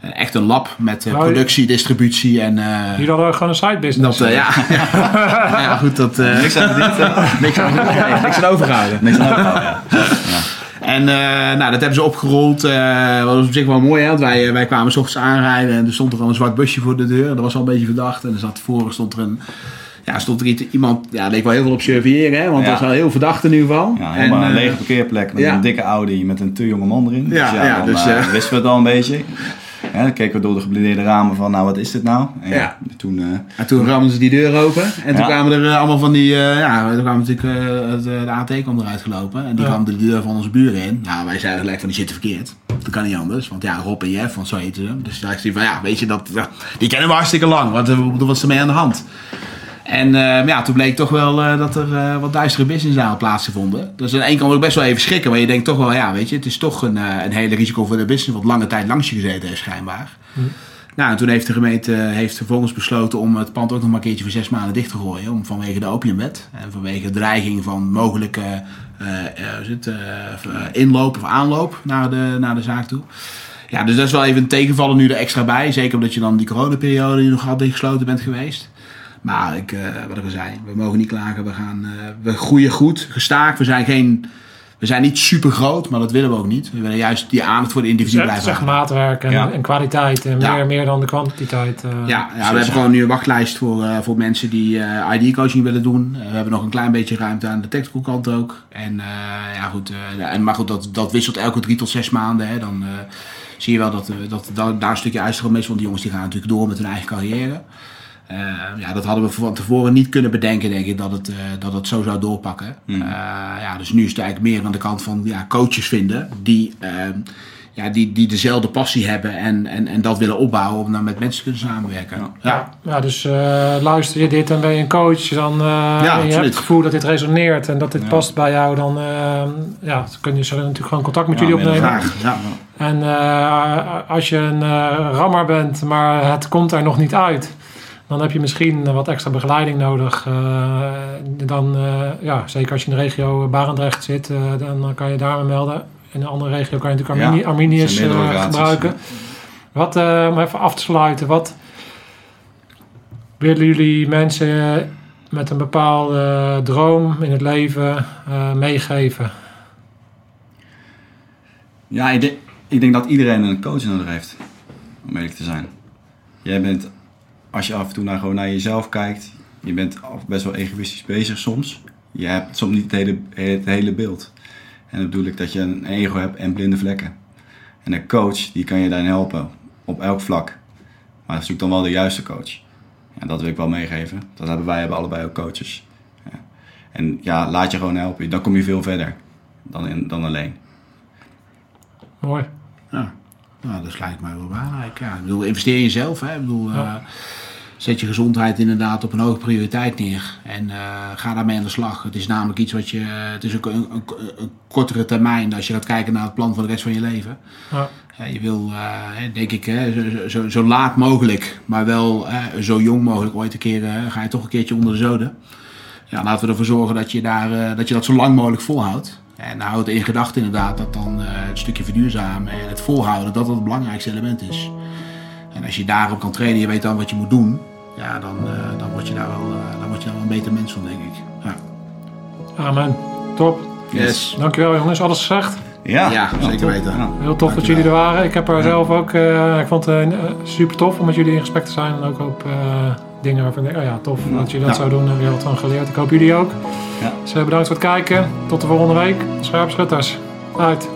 Ehm, echt een lab met eh, Nou, productie, distributie en... eh, Jullie hadden gewoon een side business. dat, eh, ja, ja. (laughs) ja, goed, dat... eh, Niks aan (laughs) hè? niks aan, nee, niks aan overgehouden. Niks aan overgehouden, ja. En eh, nou, dat hebben ze opgerold. eh dat was op zich wel mooi, hè? Want wij, eh, wij kwamen s ochtends aanrijden en er stond er al een zwart busje voor de deur. Dat was al een beetje verdacht. En er zat voor stond er een... Ja, stond er iets- iemand... Ja, leek wel heel veel op surveilleren, hè? Want Ja. dat was wel heel verdacht in ieder geval. Ja, helemaal En, een eh, lege parkeerplek met ja. een dikke Audi met een te jonge man erin. Ja, dus ja, ja, dan dus, eh, eh, wisten we het al een beetje. Ja, dan keken we door de geblindeerde ramen van, nou wat is dit nou? En ja, toen... eh, En toen ramden ze die deur open. En toen Ja. kwamen er eh, allemaal van die... eh, ja, toen kwamen natuurlijk het, de AT kwam eruit gelopen. En die Ja. ramde de deur van onze buren in. Nou, wij zeiden gelijk van die zitten verkeerd. Dat kan niet anders. Want ja, Rob en Jeff, want zo heten ze. Dus daar is die van, ja, weet je, dat, die kennen we hartstikke lang. Wat, wat was er mee aan de hand? En eh, ja, toen bleek toch wel eh, dat er eh, wat duistere businessdagen plaatsvonden. Dus aan de ene kant ook best wel even schrikken. Maar je denkt toch wel, ja, weet je, het is toch een, eh, een hele risicovolle business. Wat lange tijd langs je gezeten heeft, schijnbaar. Nou, en toen heeft de gemeente heeft vervolgens besloten om het pand ook nog maar een keertje voor zes maanden dicht te gooien. Om, vanwege de opiumwet. En vanwege de dreiging van mogelijke is het, inloop of aanloop naar de, naar de zaak toe. Ja, dus dat is wel even een tegenvallen nu er extra bij. Zeker omdat je dan die coronaperiode die nog altijd gesloten bent geweest. Maar ik, eh, wat ik al zei, we mogen niet klagen. We, gaan, eh, we groeien goed, gestaag. We zijn, geen, we zijn niet super groot, maar dat willen we ook niet. We willen juist die aandacht voor de Het individu blijven houden. maatwerk en, Ja. en kwaliteit. En Ja. meer, meer dan de kwantiteit. eh. Ja, ja, we hebben gewoon nu een wachtlijst voor, voor mensen die ID-coaching willen doen. We hebben nog een klein beetje ruimte aan de technical kant ook. En ja, goed, en, maar goed, dat, dat wisselt elke drie tot zes maanden. Hè. Dan zie je wel dat, dat da- daar een stukje uitstroom is. Want die jongens die gaan natuurlijk door met hun eigen carrière. Eh, ja, dat hadden we van tevoren niet kunnen bedenken, denk ik, dat het, eh, dat het zo zou doorpakken. Hmm. Eh, ja, dus nu is het eigenlijk meer aan de kant van ja, coaches vinden die, ja, die, die dezelfde passie hebben en, en, en dat willen opbouwen om dan met mensen te kunnen samenwerken. Ja. Ja, ja, dus eh, luister je dit en ben je een coach, dan eh, en je absoluut. hebt het gevoel dat dit resoneert en dat dit Ja. past bij jou, dan eh, ja, dan kun je, we natuurlijk gewoon contact met Ja, jullie opnemen. Graag. Ja. En eh, als je een eh, rammer bent, maar het komt er nog niet uit, dan heb je misschien wat extra begeleiding nodig. Eh, dan, eh, ja, zeker als je in de regio Barendrecht zit, eh, dan kan je daar me melden. In een andere regio kan je natuurlijk Armini- gebruiken. Wat, om even af te sluiten, wat willen jullie mensen met een bepaalde droom in het leven meegeven? Ja, ik denk, ik denk dat iedereen een coach nodig heeft. Om eerlijk te zijn. Jij bent, als je af en toe naar, gewoon naar jezelf kijkt, je bent best wel egoïstisch bezig soms. Je hebt soms niet het hele, het hele beeld. En dat bedoel ik dat je een ego hebt en blinde vlekken. En een coach, die kan je daarin helpen. Op elk vlak. Maar zoek dan wel de juiste coach. Ja, dat wil ik wel meegeven. Dat hebben wij hebben allebei ook coaches. Ja. En ja, laat je gewoon helpen. Dan kom je veel verder dan, in, dan alleen. Mooi. Ja. Nou, dat lijkt mij wel belangrijk. Ja, ik bedoel, investeer in jezelf. Hè. Ik bedoel, Ja. eh, zet je gezondheid inderdaad op een hoge prioriteit neer. En eh, ga daarmee aan de slag. Het is namelijk iets wat je... Het is ook een, een, een kortere termijn als je gaat kijken naar het plan voor de rest van je leven. Ja. Je wil, eh, denk ik, zo, zo, zo laat mogelijk, maar wel zo jong mogelijk ooit een keer, ga je toch een keertje onder de zoden. Ja, laten we ervoor zorgen dat je, daar, dat, je dat zo lang mogelijk volhoudt. En houd in gedachten inderdaad dat dan eh, het stukje verduurzamen en het volhouden, dat dat het belangrijkste element is. En als je daarop kan trainen, je weet dan wat je moet doen, ja, dan, eh, dan, word je daar wel, eh, dan word je daar wel een beter mens van, denk ik. Ja. Amen. Top. Yes. Dankjewel jongens, alles gezegd. Ja, Ja, zeker top. weten. Ja. Heel tof dat jullie er waren. Ik heb er zelf ook, eh, ik vond het super tof om met jullie in gesprek te zijn. En ook op eh, dingen waarvan ik denk, oh ja, tof dat jullie dat Ja. zo doen. Heb je wat van geleerd. Ik hoop jullie ook. Ja. Dus bedankt voor het kijken. Tot de volgende week. Scherpschutters. Uit.